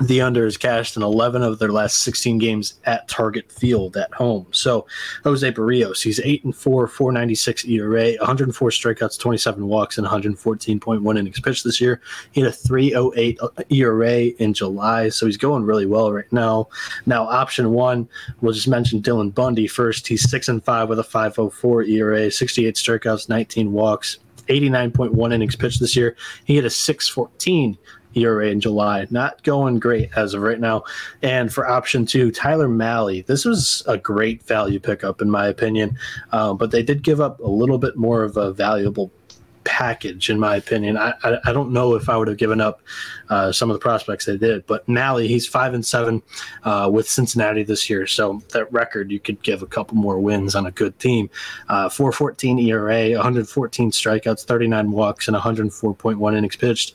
the under is cashed in 11 of their last 16 games at Target Field at home. So Jose Berrios, he's 8 and 4, 496 ERA, 104 strikeouts, 27 walks, and 114.1 innings pitched this year. He had a 308 uh, ERA in July, so he's going really well right now. Now, option one, we'll just mention Dylan Bundy first. He's 6 and 5 with a 504 ERA, 68 strikeouts, 19 walks. 89.1 innings pitched this year. He had a 614 ERA in July. Not going great as of right now. And for option two, Tyler Mahle. This was a great value pickup, in my opinion. Uh, but they did give up a little bit more of a valuable package, in my opinion. I, I, I don't know if I would have given up uh, some of the prospects they did, but Mahle, he's five and seven uh, with Cincinnati this year. So that record, you could give a couple more wins on a good team. Uh, 414 ERA, 114 strikeouts, 39 walks, and 104.1 innings pitched.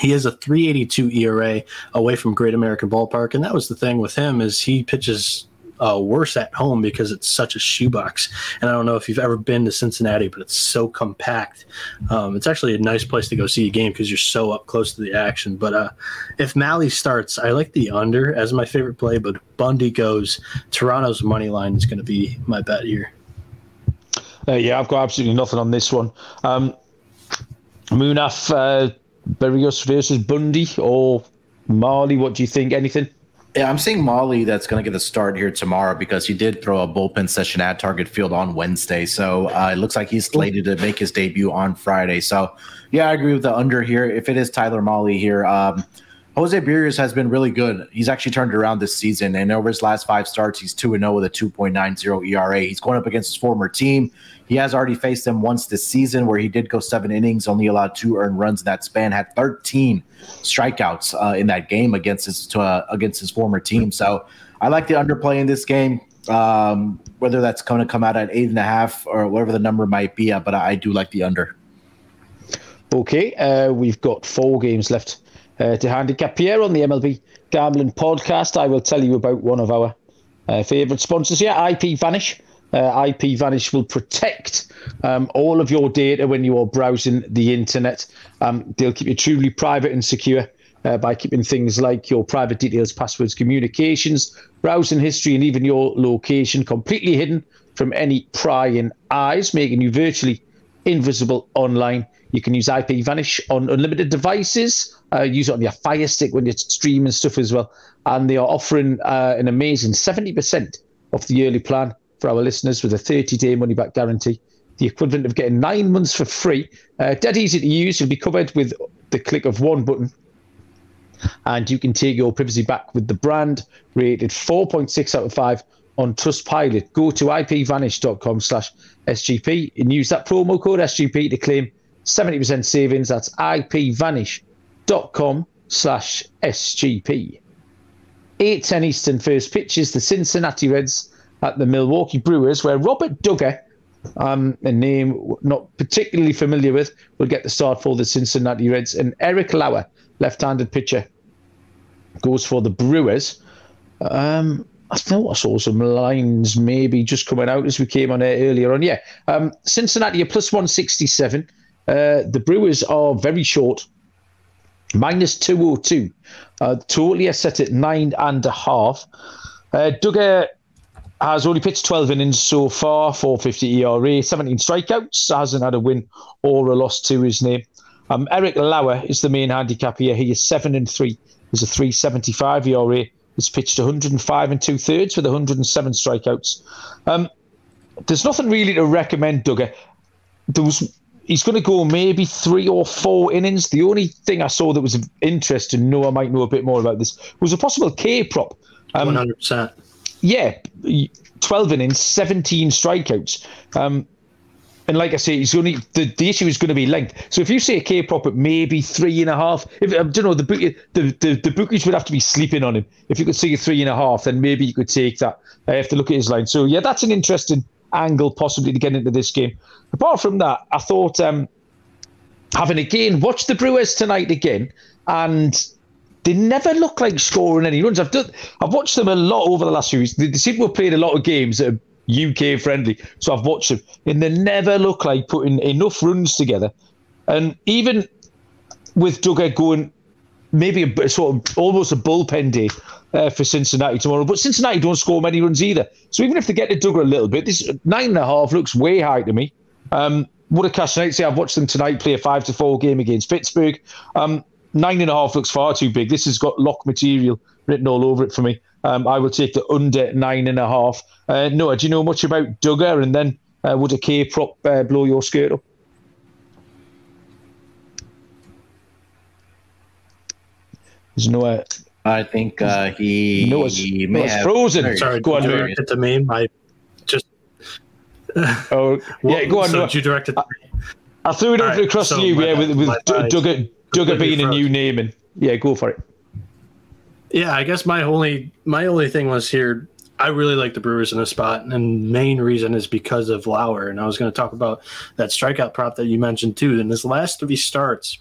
He has a 382 ERA away from Great American Ballpark, and that was the thing with him is he pitches uh, worse at home because it's such a shoebox. And I don't know if you've ever been to Cincinnati, but it's so compact. Um, it's actually a nice place to go see a game because you're so up close to the action. But uh, if Mahle starts, I like the under as my favorite play. But Bundy goes, Toronto's money line is going to be my bet here. Uh, yeah, I've got absolutely nothing on this one. Um, uh, Berrios versus Bundy or Mahle? What do you think? Anything? Yeah, I'm seeing Mahle that's going to get a start here tomorrow because he did throw a bullpen session at Target Field on Wednesday. So uh, it looks like he's slated to make his debut on Friday. So, yeah, I agree with the under here. If it is Tyler Mahle here, um, Jose Berrios has been really good. He's actually turned around this season, and over his last five starts, he's 2 0 with a 2.90 ERA. He's going up against his former team. He has already faced them once this season, where he did go seven innings, only allowed two earned runs in that span, had 13 strikeouts uh, in that game against his uh, against his former team. So I like the underplay in this game. Um, whether that's going to come out at eight and a half or whatever the number might be, uh, but I do like the under. Okay, uh, we've got four games left uh, to handicap here on the MLB Gambling Podcast. I will tell you about one of our uh, favourite sponsors here, IPVanish. Uh, IPVanish will protect um, all of your data when you are browsing the internet. Um, they'll keep you truly private and secure uh, by keeping things like your private details, passwords, communications, browsing history, and even your location completely hidden from any prying eyes, making you virtually invisible online. You can use IPVanish on unlimited devices. Uh, use it on your Fire Stick when you're streaming stuff as well. And they are offering uh, an amazing 70% off the yearly plan for our listeners with a 30 day money back guarantee. The equivalent of getting nine months for free. Uh, dead easy to use. You'll be covered with the click of one button. And you can take your privacy back with the brand rated 4.6 out of 5 on Trustpilot. Go to ipvanish.com slash SGP and use that promo code SGP to claim 70% savings. That's ipvanish.com slash SGP. 8.10 Eastern first pitch is the Cincinnati Reds at the Milwaukee Brewers, where Robert Dugger um, a name not particularly familiar with, will get the start for the Cincinnati Reds. And Eric Lauer, left-handed pitcher, goes for the Brewers. Um, I thought I saw some lines maybe just coming out as we came on air earlier on. Yeah, um, Cincinnati are plus 167. Uh, the Brewers are very short, minus 202. Uh, totally are set at nine and a half. Uh, Dugger has only pitched 12 innings so far, 450 ERA, 17 strikeouts, hasn't had a win or a loss to his name. Um, Eric Lauer is the main handicap here. He is 7 and 3. He's a 375 ERA. He's pitched 105 and two thirds with 107 strikeouts. Um, there's nothing really to recommend Dugger. There was he's going to go maybe three or four innings. The only thing I saw that was of interest to know I might know a bit more about this was a possible K prop. Um, 100%. Yeah, 12 innings, 17 strikeouts. Um, and like I say, it's only the, the issue is going to be length. So if you say a K prop at maybe three and a half, if I don't know, the, the the the bookies would have to be sleeping on him. If you could see a three and a half, then maybe you could take that. I have to look at his line. So yeah, that's an interesting angle possibly to get into this game. Apart from that, I thought um, having again watched the Brewers tonight again, and they never look like scoring any runs. I've done, I've watched them a lot over the last few weeks. They, they seem to have played a lot of games that are UK friendly. So I've watched them, and they never look like putting enough runs together. And even with Dugger going maybe a sort of almost a bullpen day uh, for Cincinnati tomorrow, but Cincinnati don't score many runs either. So even if they get to Dugger a little bit, this nine and a half looks way high to me. Um, a! Say I've watched them tonight play a five to four game against Pittsburgh. Um, nine and a half looks far too big. This has got lock material written all over it for me. Um, I will take the under nine and a half. Uh, Noah, do you know much about Dugger? And then uh, would a K prop uh, blow your skirt up? There's Noah. I think uh, he. Noah's, he may Noah's have, frozen. Sorry, go on. Direct it to me. I just. oh yeah, go on. So you directed. I, I threw it over right, across so to you. Yeah, with, with Dugger, Dugger being a new name, and yeah, go for it. Yeah, I guess my only my only thing was here. I really like the Brewers in a spot, and main reason is because of Lauer. And I was going to talk about that strikeout prop that you mentioned too. In his last three starts,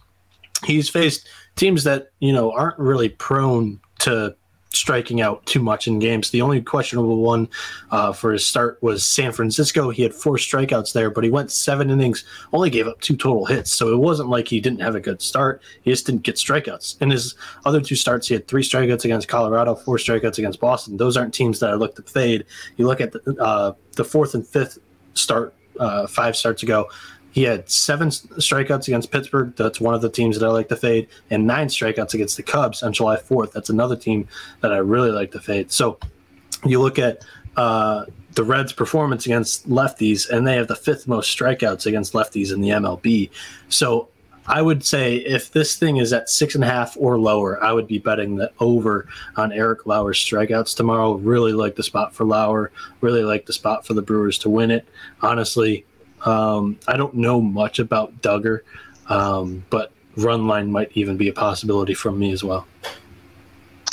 he's faced teams that you know aren't really prone to striking out too much in games. The only questionable one uh, for his start was San Francisco. He had four strikeouts there, but he went seven innings, only gave up two total hits. So it wasn't like he didn't have a good start. He just didn't get strikeouts. In his other two starts, he had three strikeouts against Colorado, four strikeouts against Boston. Those aren't teams that I look to fade. You look at the, uh, the fourth and fifth start uh, five starts ago. He had seven strikeouts against Pittsburgh. That's one of the teams that I like to fade, and nine strikeouts against the Cubs on July 4th. That's another team that I really like to fade. So you look at uh, the Reds' performance against lefties, and they have the fifth most strikeouts against lefties in the MLB. So I would say if this thing is at six and a half or lower, I would be betting the over on Eric Lauer's strikeouts tomorrow. Really like the spot for Lauer. Really like the spot for the Brewers to win it. Honestly, um, I don't know much about Dugger, um, but run line might even be a possibility from me as well.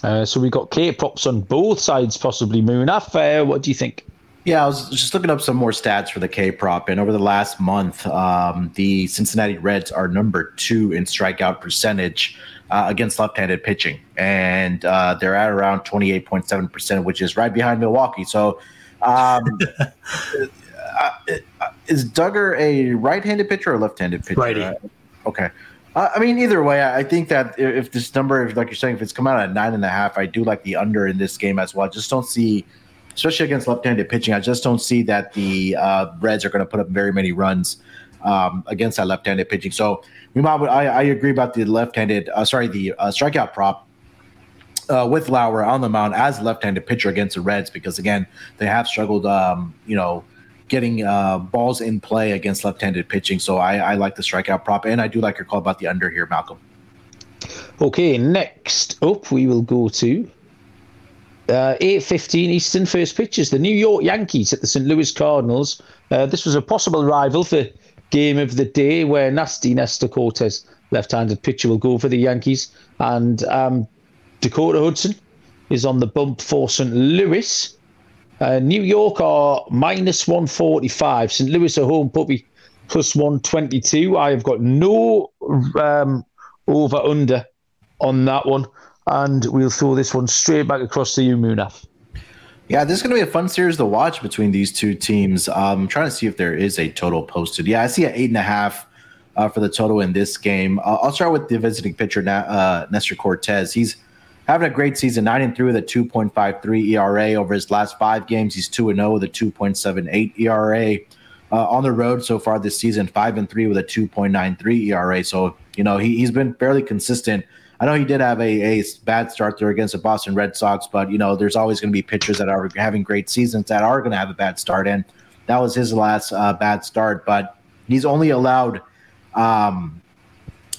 Uh, so we've got K props on both sides, possibly Munaf. Uh, what do you think? Yeah, I was just looking up some more stats for the K prop, and over the last month, um, the Cincinnati Reds are number two in strikeout percentage uh, against left-handed pitching, and uh, they're at around twenty-eight point seven percent, which is right behind Milwaukee. So, um, uh, is Dugger a right-handed pitcher or left-handed pitcher? Righty. okay. Uh, I mean, either way, I think that if this number, if, like you're saying, if it's come out at nine and a half, I do like the under in this game as well. I just don't see, especially against left-handed pitching, I just don't see that the uh, Reds are going to put up very many runs um, against that left-handed pitching. So, I, I agree about the left-handed, uh, sorry, the uh, strikeout prop. Uh, with Lauer on the mound as left-handed pitcher against the Reds, because again, they have struggled, um, you know, getting uh, balls in play against left-handed pitching. So I, I like the strikeout prop, and I do like your call about the under here, Malcolm. Okay, next up we will go to uh, 8.15 Eastern first pitches. The New York Yankees at the St. Louis Cardinals. Uh, this was a possible rival for game of the day where nasty Nestor Cortes, left-handed pitcher, will go for the Yankees. And um, Dakota Hudson is on the bump for St. Louis. Uh, New York are minus 145. St. Louis are home puppy plus 122. I have got no um, over under on that one. And we'll throw this one straight back across to you, Munaf. Yeah, this is going to be a fun series to watch between these two teams. Um, I'm trying to see if there is a total posted. Yeah, I see an eight and a half uh, for the total in this game. Uh, I'll start with the visiting pitcher, uh, Nestor Cortes. He's having a great season, nine and three with a 2.53 ERA over his last five games. He's two and zero with a 2.78 ERA. Uh, on the road so far this season, five and three with a 2.93 ERA. So you know he, he's been fairly consistent. I know he did have a, a bad start there against the Boston Red Sox, but you know there's always going to be pitchers that are having great seasons that are going to have a bad start, and that was his last uh, bad start. But he's only allowed, um,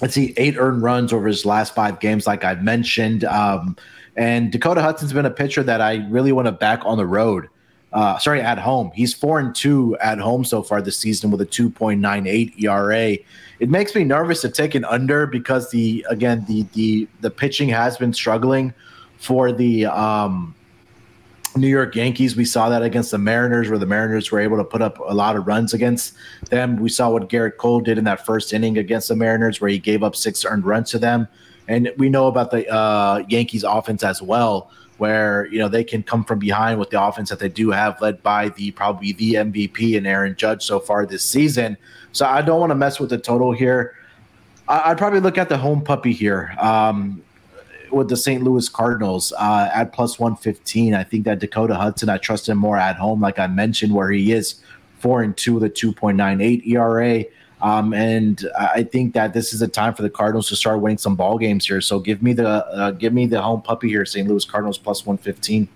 let's see, eight earned runs over his last five games, like I've mentioned. Um, and Dakota Hudson's been a pitcher that I really want to back on the road. Uh, sorry, at home. He's four and two at home so far this season with a 2.98 ERA. It makes me nervous to take an under because the again the the the pitching has been struggling for the um, New York Yankees. We saw that against the Mariners, where the Mariners were able to put up a lot of runs against them. We saw what Gerrit Cole did in that first inning against the Mariners, where he gave up six earned runs to them. And we know about the uh, Yankees offense as well where you know they can come from behind with the offense that they do have, led by the probably the MVP and Aaron Judge so far this season. So I don't want to mess with the total here. I, would probably look at the home puppy here um, with the St. Louis Cardinals uh, at plus one fifteen. I think that Dakota Hudson, I trust him more at home, like I mentioned, where he is four and two with a two point nine eight ERA. Um, and I think that this is a time for the Cardinals to start winning some ball games here. So give me the uh, give me the home puppy here, St. Louis Cardinals plus one fifteen.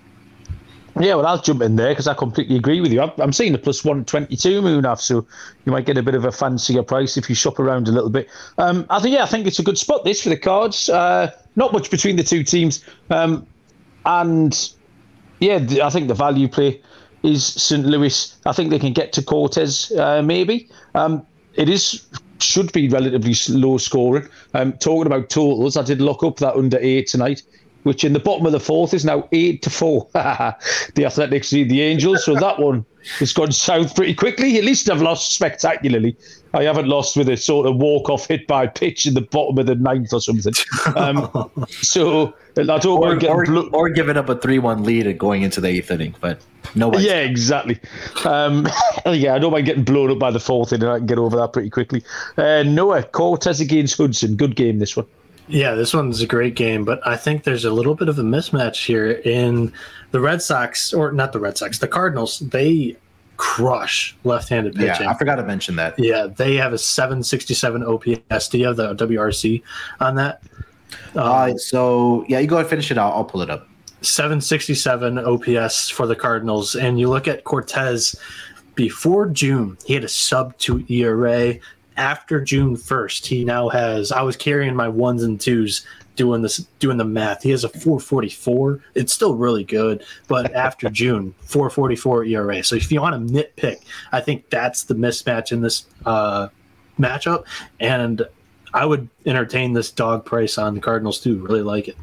Yeah, well, I'll jump in there because I completely agree with you. I'm seeing the plus 122 Munaf, so you might get a bit of a fancier price if you shop around a little bit. Um, I think, yeah, I think it's a good spot this for the cards. Uh, not much between the two teams. Um, and yeah, I think the value play is St. Louis. I think they can get to Cortes, uh, maybe. Um, it is should be relatively low scoring. Um, talking about totals, I did look up that under eight tonight, which in the bottom of the fourth is now eight to four. the Athletics lead the Angels, so that one has gone south pretty quickly. At least I've lost spectacularly. I haven't lost with a sort of walk off hit by pitch in the bottom of the ninth or something. Um, so I don't or, or, blo- or giving up a three-one lead and going into the eighth inning, but no. Yeah, exactly. Um, yeah, I don't mind getting blown up by the fourth inning. I can get over that pretty quickly. Uh, Noah Cortes against Hudson. Good game this one. Yeah, this one's a great game, but I think there's a little bit of a mismatch here in the Red Sox, or not the Red Sox, the Cardinals. They crush left-handed pitching. Yeah, I forgot to mention that. Yeah, they have a 767 OPS. Do you have the WRC on that? Um, uh, so yeah, you go ahead and finish it. I'll, I'll pull it up. 767 OPS for the Cardinals, and you look at Cortes before June, he had a sub two ERA after June 1st, he now has. I was carrying my ones and twos doing this, doing the math. He has a 444. It's still really good, but after June, 444 ERA. So if you want to nitpick, I think that's the mismatch in this uh, matchup. And I would entertain this dog price on the Cardinals too. Really like it.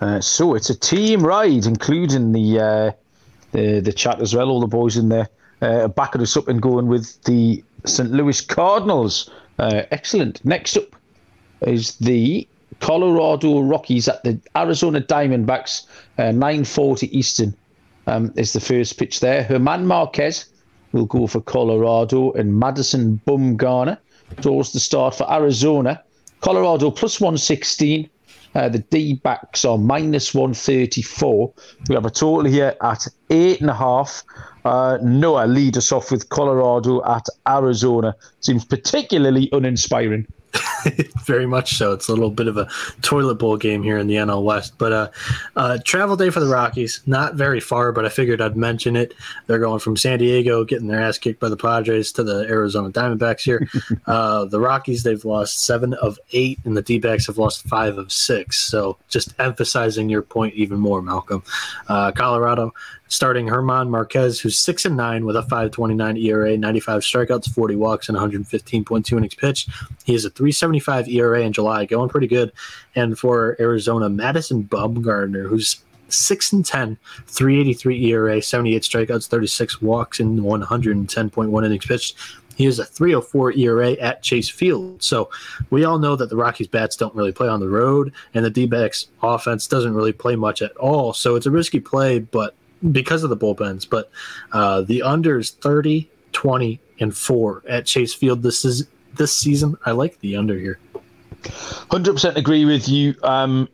Uh, so it's a team ride, including the uh, the the chat as well. All the boys in there uh, backing us up and going with the St. Louis Cardinals. Uh, excellent. Next up is the Colorado Rockies at the Arizona Diamondbacks. Uh, 9:40 Eastern um, is the first pitch there. Germán Marquez will go for Colorado, and Madison Bumgarner draws the start for Arizona. Colorado plus 116. Uh, the D backs are minus 134. We have a total here at eight and a half. Uh, Noah lead us off with Colorado at Arizona. Seems particularly uninspiring. Very much so. It's a little bit of a toilet bowl game here in the NL West. But uh, uh, travel day for the Rockies, not very far, but I figured I'd mention it. They're going from San Diego, getting their ass kicked by the Padres, to the Arizona Diamondbacks here. uh, the Rockies, they've lost seven of eight, and the D backs have lost five of six. So just emphasizing your point even more, Malcolm. Uh, Colorado, starting Germán Marquez, who's six and nine with a 5.29 ERA, 95 strikeouts, 40 walks, and 115.2 innings pitched. He has a 3.75 ERA in July, going pretty good. And for Arizona, Madison Bumgarner, who's 6 and 10, 383 ERA, 78 strikeouts, 36 walks, and 110.1 innings pitched. He has a 304 ERA at Chase Field. So we all know that the Rockies bats don't really play on the road, and the D backs offense doesn't really play much at all. So it's a risky play, but because of the bullpens. But uh, the unders 30, 20, and 4 at Chase Field this is this season. I like the under here. 100% agree with you. Um,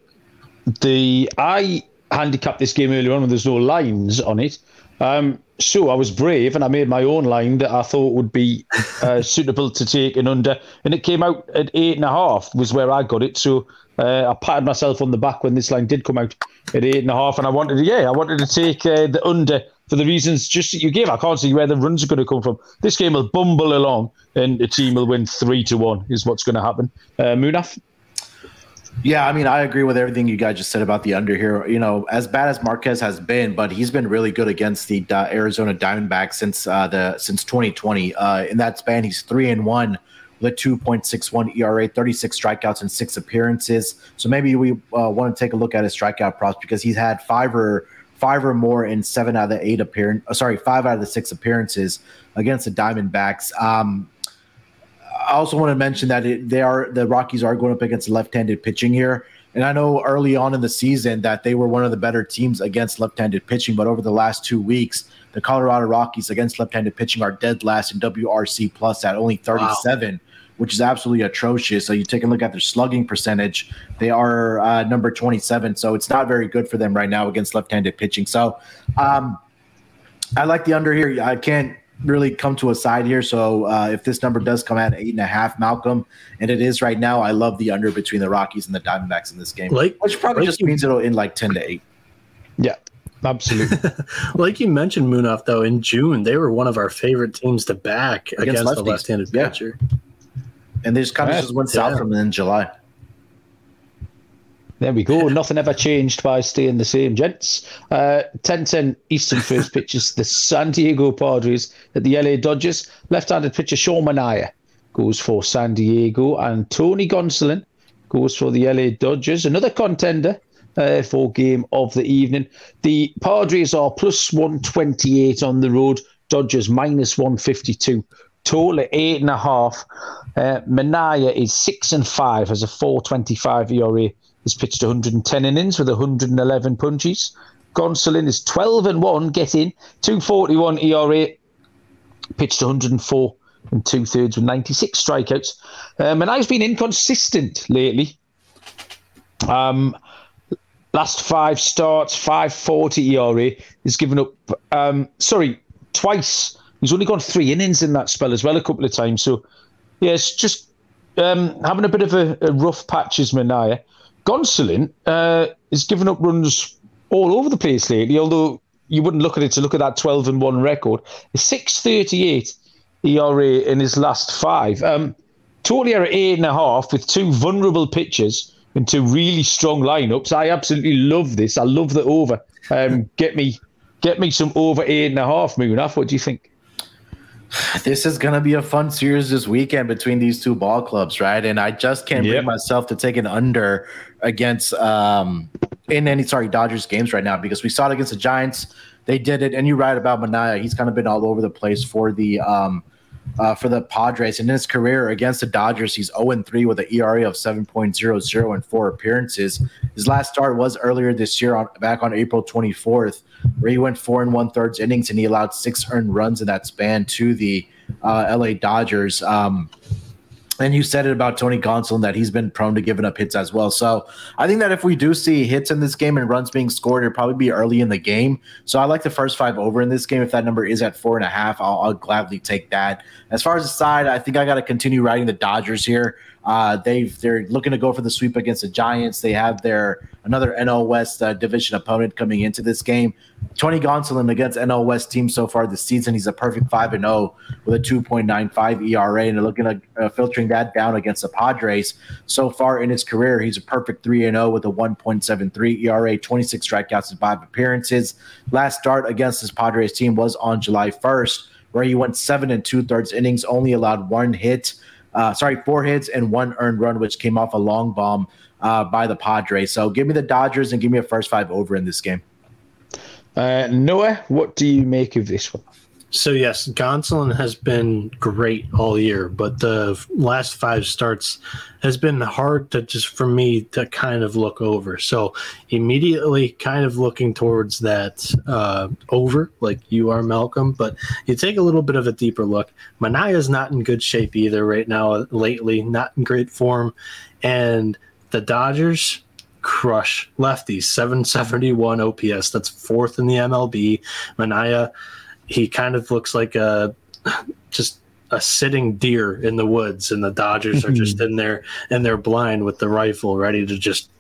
the I handicapped this game earlier on when there's no lines on it. Um, so I was brave and I made my own line that I thought would be uh, suitable to take an under, and it came out at eight and a half was where I got it. So uh, I patted myself on the back when this line did come out at eight and a half, and I wanted to, yeah, I wanted to take uh, the under for the reasons just that you gave. I can't see where the runs are going to come from. This game will bumble along, and the team will win three to one. Is what's going to happen. Uh, Munaf. Yeah, I mean, I agree with everything you guys just said about the under here. You know, as bad as Marquez has been, but he's been really good against the uh, Arizona Diamondbacks since uh, the since 2020. Uh, in that span, he's three and one with a 2.61 ERA, 36 strikeouts and six appearances. So maybe we uh, want to take a look at his strikeout props because he's had five or five or more in seven out of the eight appearance. Uh, sorry, five out of the six appearances against the Diamondbacks. Um, I also want to mention that it, they are the Rockies are going up against left-handed pitching here. And I know early on in the season that they were one of the better teams against left-handed pitching, but over the last two weeks, the Colorado Rockies against left-handed pitching are dead last in WRC plus at only 37, wow. Which is absolutely atrocious. So you take a look at their slugging percentage; they are uh, number 27. So it's not very good for them right now against left-handed pitching. So um, I like the under here. I can't really come to a side here. So uh, if this number does come at eight and a half, Malcolm, and it is right now, I love the under between the Rockies and the Diamondbacks in this game, like, which probably like just you, means it'll end like ten to eight. Yeah. Absolutely. like you mentioned, Munaf, though, in June, they were one of our favorite teams to back against, against the left handed yeah. pitcher. And they just kind of just went south yeah. from in July. There we go. Nothing ever changed by staying the same, gents. Uh, 10 10 Eastern first pitches the San Diego Padres at the LA Dodgers. Left handed pitcher Sean Manaea goes for San Diego, and Tony Gonsolin goes for the LA Dodgers. Another contender uh, for game of the evening. The Padres are plus 128 on the road, Dodgers minus 152. Total at eight and a half. Uh, Manaea is six and five, has a 425 ERA He's pitched 110 innings with 111 punches. Gonsolin is 12 and 1, getting 241 ERA, pitched 104 and two thirds with 96 strikeouts. Um, and I've been inconsistent lately. Um, last five starts, 540 ERA. He's given up, um, sorry, twice. He's only gone three innings in that spell as well, a couple of times. So, yeah, just um, having a bit of a, a rough patch as Manaea. Gonsolin uh, is giving up runs all over the place lately, although you wouldn't look at it to look at that 12 and 1 record. 638 ERA in his last five. Um, totally at eight and a half with two vulnerable pitchers and two really strong lineups. I absolutely love this. I love the over. Um, get me get me some over eight and a half, Munaf. What do you think? This is going to be a fun series this weekend between these two ball clubs, right? And I just can't yep. bring myself to take an under against um in any sorry Dodgers games right now because we saw it against the Giants. They did it, and you're right about Manaea. He's kind of been all over the place for the um uh, for the Padres. And in his career against the Dodgers, he's 0 3 with an ERA of 7.00 and four appearances. His last start was earlier this year, on, back on April 24th, where he went four and one thirds innings and he allowed six earned runs in that span to the uh, LA Dodgers. Um, and you said it about Tony Gonsolin that he's been prone to giving up hits as well. So I think that if we do see hits in this game and runs being scored, it'll probably be early in the game. So I like the first five over in this game. If that number is at four and a half, I'll, I'll gladly take that. As far as the side, I think I got to continue riding the Dodgers here. Uh, they've they're looking to go for the sweep against the Giants. They have their another NL West uh, division opponent coming into this game. Tony Gonsolin against NL West team so far this season. He's a perfect five and zero oh with a two point nine five ERA, and looking at uh, filtering that down against the Padres. So far in his career, he's a perfect three and zero oh with a one point seven three ERA, twenty six strikeouts in five appearances. Last start against his Padres team was on July first, where he went seven and two thirds innings, only allowed one hit. uh, sorry, four hits and one earned run, which came off a long bomb uh, by the Padres. So give me the Dodgers and give me a first five over in this game. Uh, Noah, what do you make of this one? So yes, Gonsolin has been great all year, but the last five starts has been hard to just for me to kind of look over. So immediately, kind of looking towards that uh, over, like you are, Malcolm. But you take a little bit of a deeper look. Manaea's not in good shape either right now. Lately, not in great form, and the Dodgers crush lefties 771 ops that's fourth in the mlb manaea he kind of looks like a just a sitting deer in the woods, and the Dodgers are just in there and they're blind with the rifle, ready to just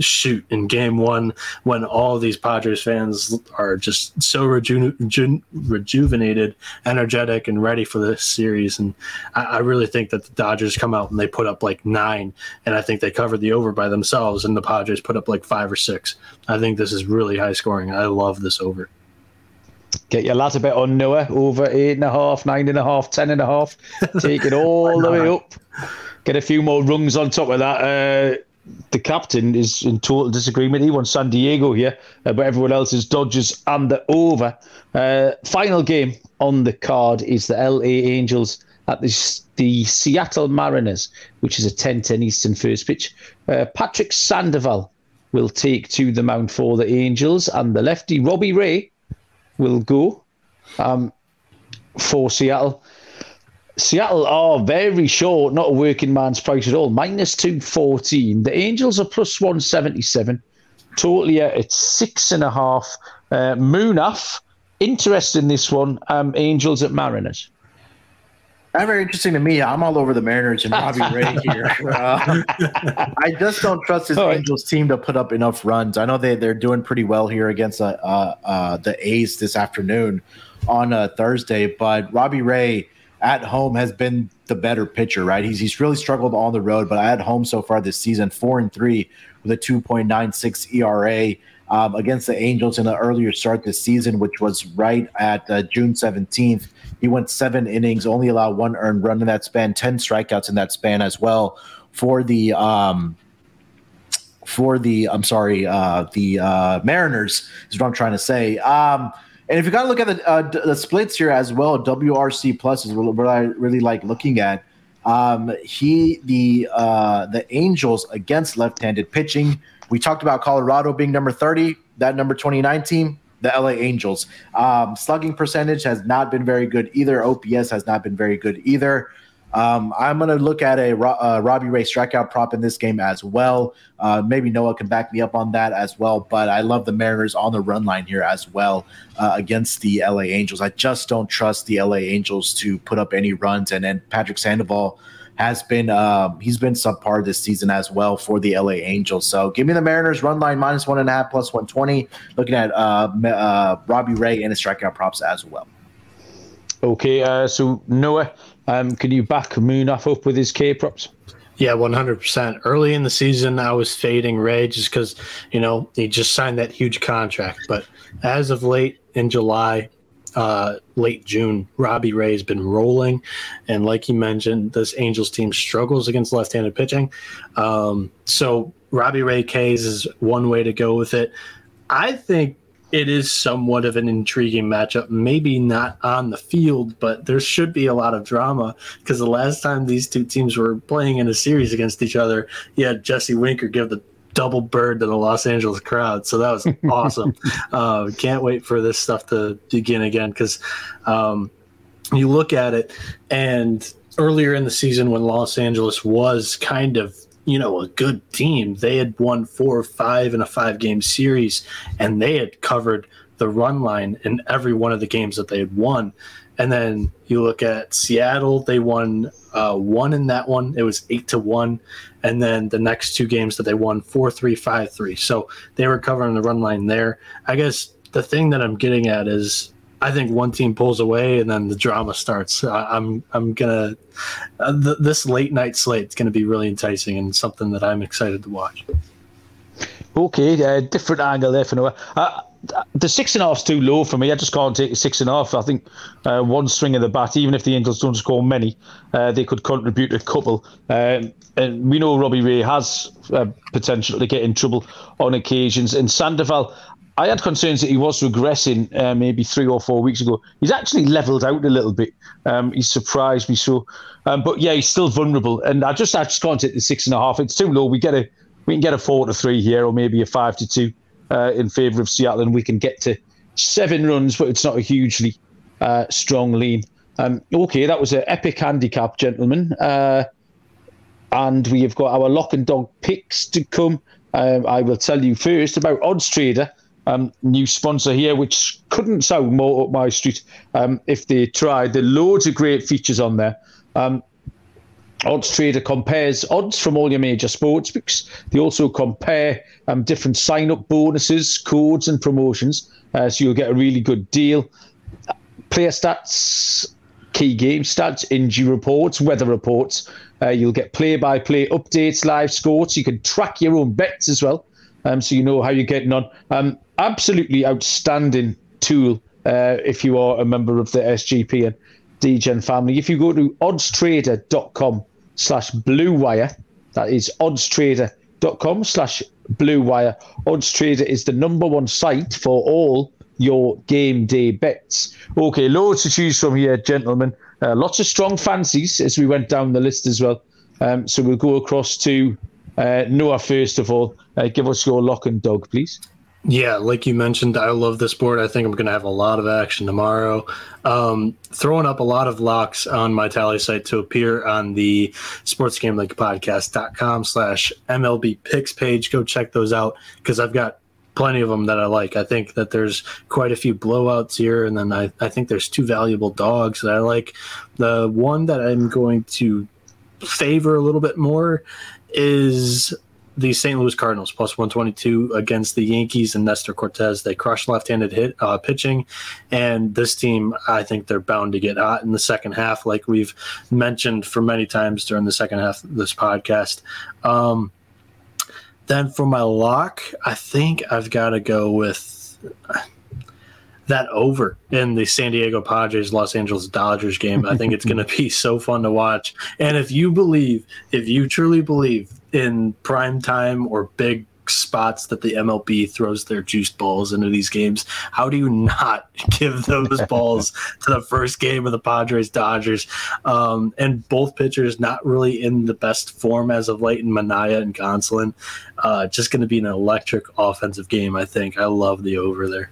shoot in game one when all these Padres fans are just so reju- reju- rejuvenated, energetic, and ready for this series. And I, I, really think that the Dodgers come out and they put up like nine, and I think they covered the over by themselves, and the Padres put up like five or six. I think this is really high scoring. I love this over. Get your lads a bit on Noah over eight and a half, nine and a half, ten and a half. Take it all the way up. Get a few more rungs on top of that. Uh, the captain is in total disagreement. He wants San Diego here, uh, but everyone else is Dodgers and the over. Uh, final game on the card is the LA Angels at the, the Seattle Mariners, which is a 10 10 Eastern first pitch. Uh, Patrick Sandoval will take to the mound for the Angels, and the lefty Robbie Ray will go um, for Seattle. Seattle are very short, not a working man's price at all. Minus 214. The Angels are plus 177. Totally at six and a half. Uh, Munaf, interest in this one. Um, Angels at Mariners. Not very interesting to me. I'm all over the Mariners and Robbie Ray here. Uh, I just don't trust this Angels team to put up enough runs. I know they they're doing pretty well here against uh, uh, uh the A's this afternoon on uh, Thursday, but Robbie Ray at home has been the better pitcher, right? He's he's really struggled on the road, but at home so far this season, four and three with a 2.96 ERA. Um, against the Angels in the earlier start this season, which was right at uh, June 17th. He went seven innings, only allowed one earned run in that span, 10 strikeouts in that span as well for the um, for the I'm sorry, uh, the uh, Mariners is what I'm trying to say. Um, and if you got to look at the uh, the splits here as well, WRC plus is what I really like looking at. Um, he the uh, the Angels against left-handed pitching. We talked about Colorado being number 30, that number 29 team the LA Angels. Um, slugging percentage has not been very good either. OPS has not been very good either. Um, I'm going to look at a uh, Robbie Ray strikeout prop in this game as well. Uh, maybe Noah can back me up on that as well. But I love the Mariners on the run line here as well uh, against the LA Angels. I just don't trust the LA Angels to put up any runs. And then Patrick Sandoval has been um, he's been subpar this season as well for the LA Angels. So give me the Mariners run line minus one and a half plus one twenty. Looking at uh, uh, Robbie Ray and his strikeout props as well. Okay, uh, so Noah, um, can you back Munaf up with his K props? Yeah, 100%. Early in the season, I was fading Ray just because, you know, he just signed that huge contract. But as of late in July, uh, late June, Robbie Ray's been rolling, and like you mentioned, this Angels team struggles against left-handed pitching. Um, so Robbie Ray K's is one way to go with it. I think it is somewhat of an intriguing matchup. Maybe not on the field, but there should be a lot of drama because the last time these two teams were playing in a series against each other, you had Jesse Winker give the double bird to the Los Angeles crowd. So that was awesome. uh, can't wait for this stuff to begin again because um, you look at it and earlier in the season when Los Angeles was kind of you know a good team they had won four or five in a five game series and they had covered the run line in every one of the games that they had won and then you look at Seattle, they won uh, one in that one. It was eight to one. And then the next two games that they won four three five three. So they were covering the run line there. I guess the thing that I'm getting at is I think one team pulls away and then the drama starts. I, am I'm gonna uh, th- this late night slate is gonna be really enticing and something that I'm excited to watch. Okay, uh, different angle there for Noah. Uh, the six and a half's too low for me. I just can't take six and a half. I think uh, one string of the bat, even if the Angels don't score many, uh, they could contribute a couple. Um, and we know Robbie Ray has uh, potential to get in trouble on occasions. And Sandoval, I had concerns that he was regressing uh, maybe three or four weeks ago. He's actually levelled out a little bit. Um, he's surprised me so. Um, but yeah, he's still vulnerable. And I just I just can't take the six and a half. It's too low. We get a we can get a four to three here, or maybe a five to two uh, in favour of Seattle, and we can get to seven runs, but it's not a hugely uh, strong lean. Um, okay, that was an epic handicap, gentlemen. Uh, and we have got our lock and dog picks to come. Um, I will tell you first about Odds Trader, um, new sponsor here, which couldn't sound more up my street um, if they tried. There are loads of great features on there. Um, Odds Trader compares odds from all your major sports books. They also compare um, different sign up bonuses, codes, and promotions. Uh, so you'll get a really good deal. Player stats, key game stats, injury reports, weather reports. Uh, you'll get play by play updates, live scores. You can track your own bets as well. Um, so you know how you're getting on. Um, absolutely outstanding tool uh, if you are a member of the SGP and DGen family. If you go to oddstrader.com slash blue wire, that is oddstrader.com slash blue wire. Oddstrader is the number one site for all your game day bets. Okay, loads to choose from here, gentlemen. Uh, lots of strong fancies as we went down the list as well. Um, so we'll go across to uh, Noah first of all. Uh, give us your lock and dog, please. Yeah, like you mentioned, I love this board. I think I'm going to have a lot of action tomorrow. Um, throwing up a lot of locks on my tally site to appear on the sportsgamblingpodcast.com slash MLB picks page. Go check those out because I've got plenty of them that I like. I think that there's quite a few blowouts here, and then I, I think there's two valuable dogs that I like. The one that I'm going to favor a little bit more is the St. Louis Cardinals plus 122 against the Yankees and Nestor Cortes. They crush left-handed hit uh, pitching, and this team, I think they're bound to get hot in the second half, like we've mentioned for many times during the second half of this podcast. Um, then for my lock, I think I've got to go with that over in the San Diego Padres Los Angeles Dodgers game. I think it's going to be so fun to watch. And if you believe, if you truly believe in prime time or big spots that the MLB throws their juiced balls into these games. How do you not give those balls to the first game of the Padres Dodgers? Um, and both pitchers not really in the best form as of late in Manaea and Gonsolin. Uh, just going to be an electric offensive game, I think. I love the over there.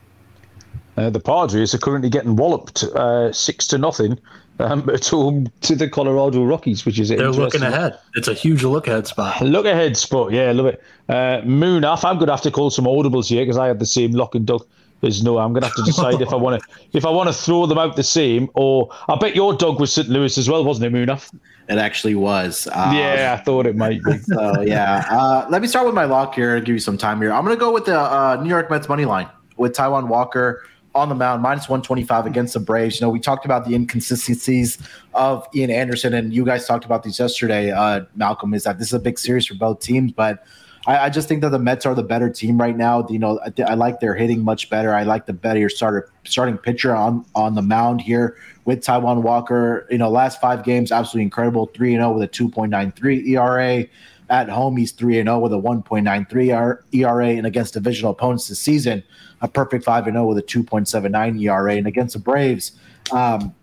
Uh, the Padres are currently getting walloped uh, six to nothing um, at home to the Colorado Rockies, which is they're looking ahead. It's a huge look ahead spot. Look ahead spot, yeah, love it. Uh, Munaf, I'm going to have to call some audibles here because I had the same lock and dog as no. I'm going to have to decide if I want to if I want to throw them out the same or I bet your dog was St. Louis as well, wasn't it, Munaf? It actually was. Um, yeah, I thought it might be. So yeah, uh, let me start with my lock here and give you some time here. I'm going to go with the uh, New York Mets money line with Taijuan Walker on the mound, minus 125 against the Braves. You know, we talked about the inconsistencies of Ian Anderson, and you guys talked about these yesterday, uh, Malcolm, is that this is a big series for both teams, but I, I just think that the Mets are the better team right now. You know, I, I, like their hitting much better. I like the better starter starting pitcher on on the mound here with Taijuan Walker. You know, last five games, absolutely incredible. 3 0 with a 2.93 ERA. At home, he's 3 0 with a 1.93 ERA. And against divisional opponents this season, a perfect 5 and 0 with a 2.79 ERA. And against the Braves, um,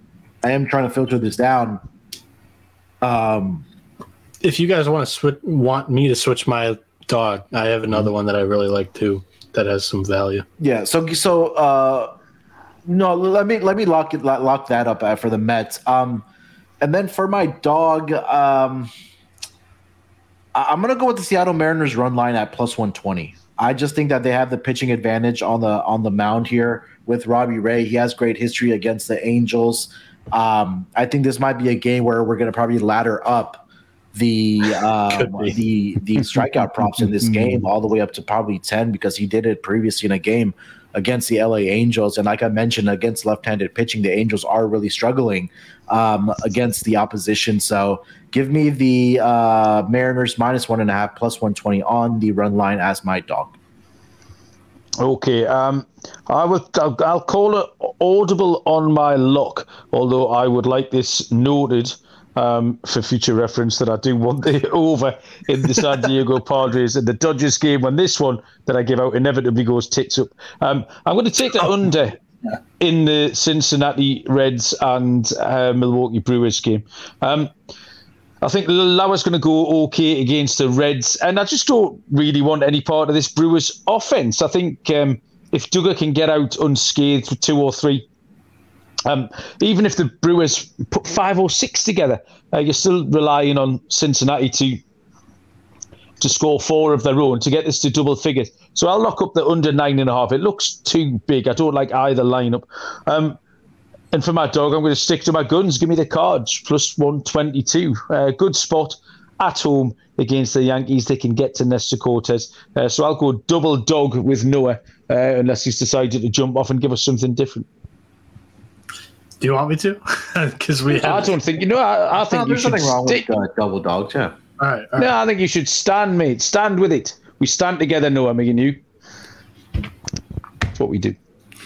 I am trying to filter this down. Um, if you guys want to switch, want me to switch my dog, I have another one that I really like too that has some value. Yeah. So so uh, no, let me let me lock it lock that up uh, for the Mets. Um, and then for my dog, um, I'm gonna go with the Seattle Mariners run line at plus 120. I just think that they have the pitching advantage on the on the mound here with Robbie Ray. He has great history against the Angels. Um, I think this might be a game where we're going to probably ladder up the um, the the strikeout props in this game all the way up to probably ten because he did it previously in a game against the LA Angels. And like I mentioned, against left-handed pitching, the Angels are really struggling um, against the opposition. So give me the uh, Mariners minus one and a half plus one twenty on the run line as my dog. Okay, um, I will. I'll, I'll, call it audible on my luck. Although I would like this noted um, for future reference that I do want the over in the San Diego Padres and the Dodgers game. When this one that I give out inevitably goes tits up, um, I'm going to take the under in the Cincinnati Reds and uh, Milwaukee Brewers game. Um, I think Lauer's going to go okay against the Reds, and I just don't really want any part of this Brewers offense. I think um, if Dugger can get out unscathed with two or three, um, even if the Brewers put five or six together, uh, you're still relying on Cincinnati to to score four of their own to get this to double figures. So I'll lock up the under nine and a half. It looks too big. I don't like either lineup. Um, and for my dog, I'm going to stick to my guns. Give me the cards plus 122. Uh, good spot at home against the Yankees. They can get to Nestor Cortes. Uh, so I'll go double dog with Noah uh, unless he's decided to jump off and give us something different. Do you want me to? Because we. Have... I don't think you know. I, I think no, you should wrong stick. with uh, double dogs. Yeah. All right, all right. No, I think you should stand, mate. Stand with it. We stand together, Noah, me and you. That's what we do.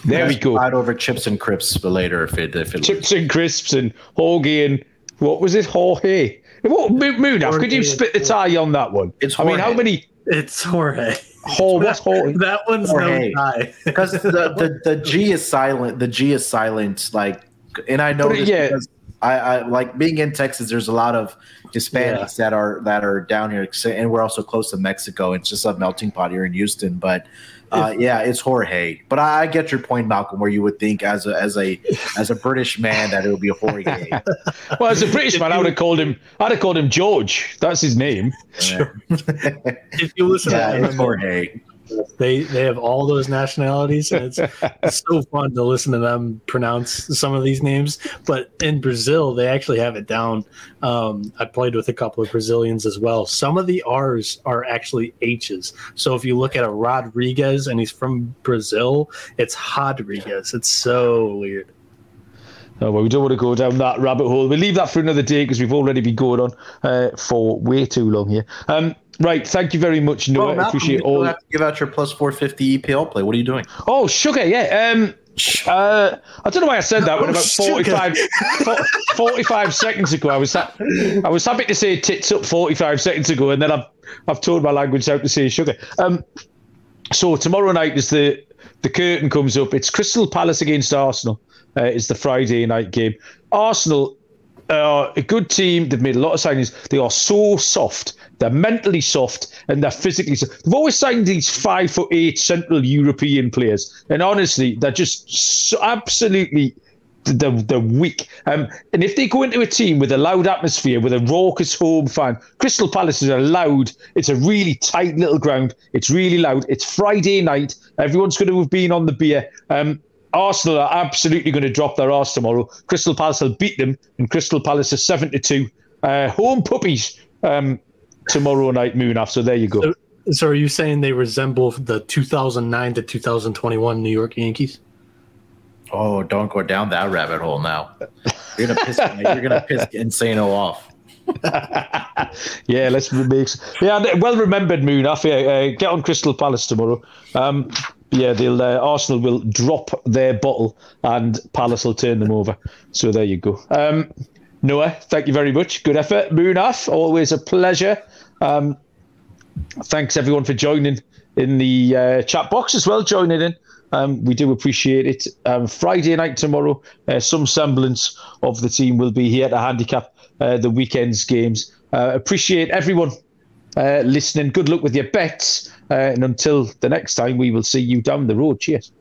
There we go. Fight over chips and crisps later if it if it chips and crisps and Hoagie and what was it? Jorge. What Munaf? Could you spit the tie on that one? It's Jorge. I mean, how many? It's Jorge. Jorge. What's Jorge? That one's Jorge. no tie because the, the the G is silent. The G is silent. Like, and I know this yeah. because I, I like being in Texas. There's a lot of Hispanics yeah. that are that are down here, and we're also close to Mexico. It's just a melting pot here in Houston, but uh, yeah, it's Jorge. But I, I, get your point, Malcolm, where you would think as a as a as a British man that it would be a Jorge. well, as a British man, I would have called him. I'd have called him George. That's his name. Sure. if you listen yeah, to Jorge. They they have all those nationalities, and it's, it's so fun to listen to them pronounce some of these names. But in Brazil, they actually have it down. Um, I played with a couple of Brazilians as well. Some of the R's are actually H's. So if you look at a Rodriguez and he's from Brazil, it's Rodriguez. It's so weird. Oh, well, we don't want to go down that rabbit hole. We'll leave that for another day because we've already been going on uh, for way too long here. Um, Right. Thank you very much, Noah. Well, I appreciate all. Have to give out your plus 450 EPL play. What are you doing? Oh, sugar. Yeah. Um, uh, I don't know why I said that when about 45, 45 seconds ago. I was ha- I was happy to say tits up 45 seconds ago, and then I've I've told my language out to say sugar. Um, so tomorrow night is the the curtain comes up. It's Crystal Palace against Arsenal. Uh, it's the Friday night game. Arsenal are a good team. They've made a lot of signings. They are so soft. They're mentally soft and they're physically soft. They've always signed these five foot eight Central European players, and honestly, they're just so absolutely they're, they're weak. Um, and if they go into a team with a loud atmosphere, with a raucous home fan, Crystal Palace is a loud. It's a really tight little ground. It's really loud. It's Friday night. Everyone's going to have been on the beer. Um, Arsenal are absolutely going to drop their arse tomorrow. Crystal Palace will beat them, and Crystal Palace is seven to two. Uh, home puppies. Um, tomorrow night Munaf. So there you go. So, so, are you saying they resemble the 2009 to 2021 New York Yankees? Oh, don't go down that rabbit hole now. You're gonna piss. you're gonna piss Insano off. yeah, let's remix. Yeah, well remembered, Moon. Off. Yeah, uh, get on Crystal Palace tomorrow. Um, yeah, they'll uh, Arsenal will drop their bottle and Palace will turn them over. So there you go. Um, Noah, thank you very much. Good effort. Munaf, always a pleasure. Um, thanks everyone for joining in the uh, chat box as well, joining in. Um, we do appreciate it. Um, Friday night tomorrow, uh, some semblance of the team will be here to handicap uh, the weekend's games. Uh, appreciate everyone uh, listening. Good luck with your bets. Uh, and until the next time, we will see you down the road. Cheers.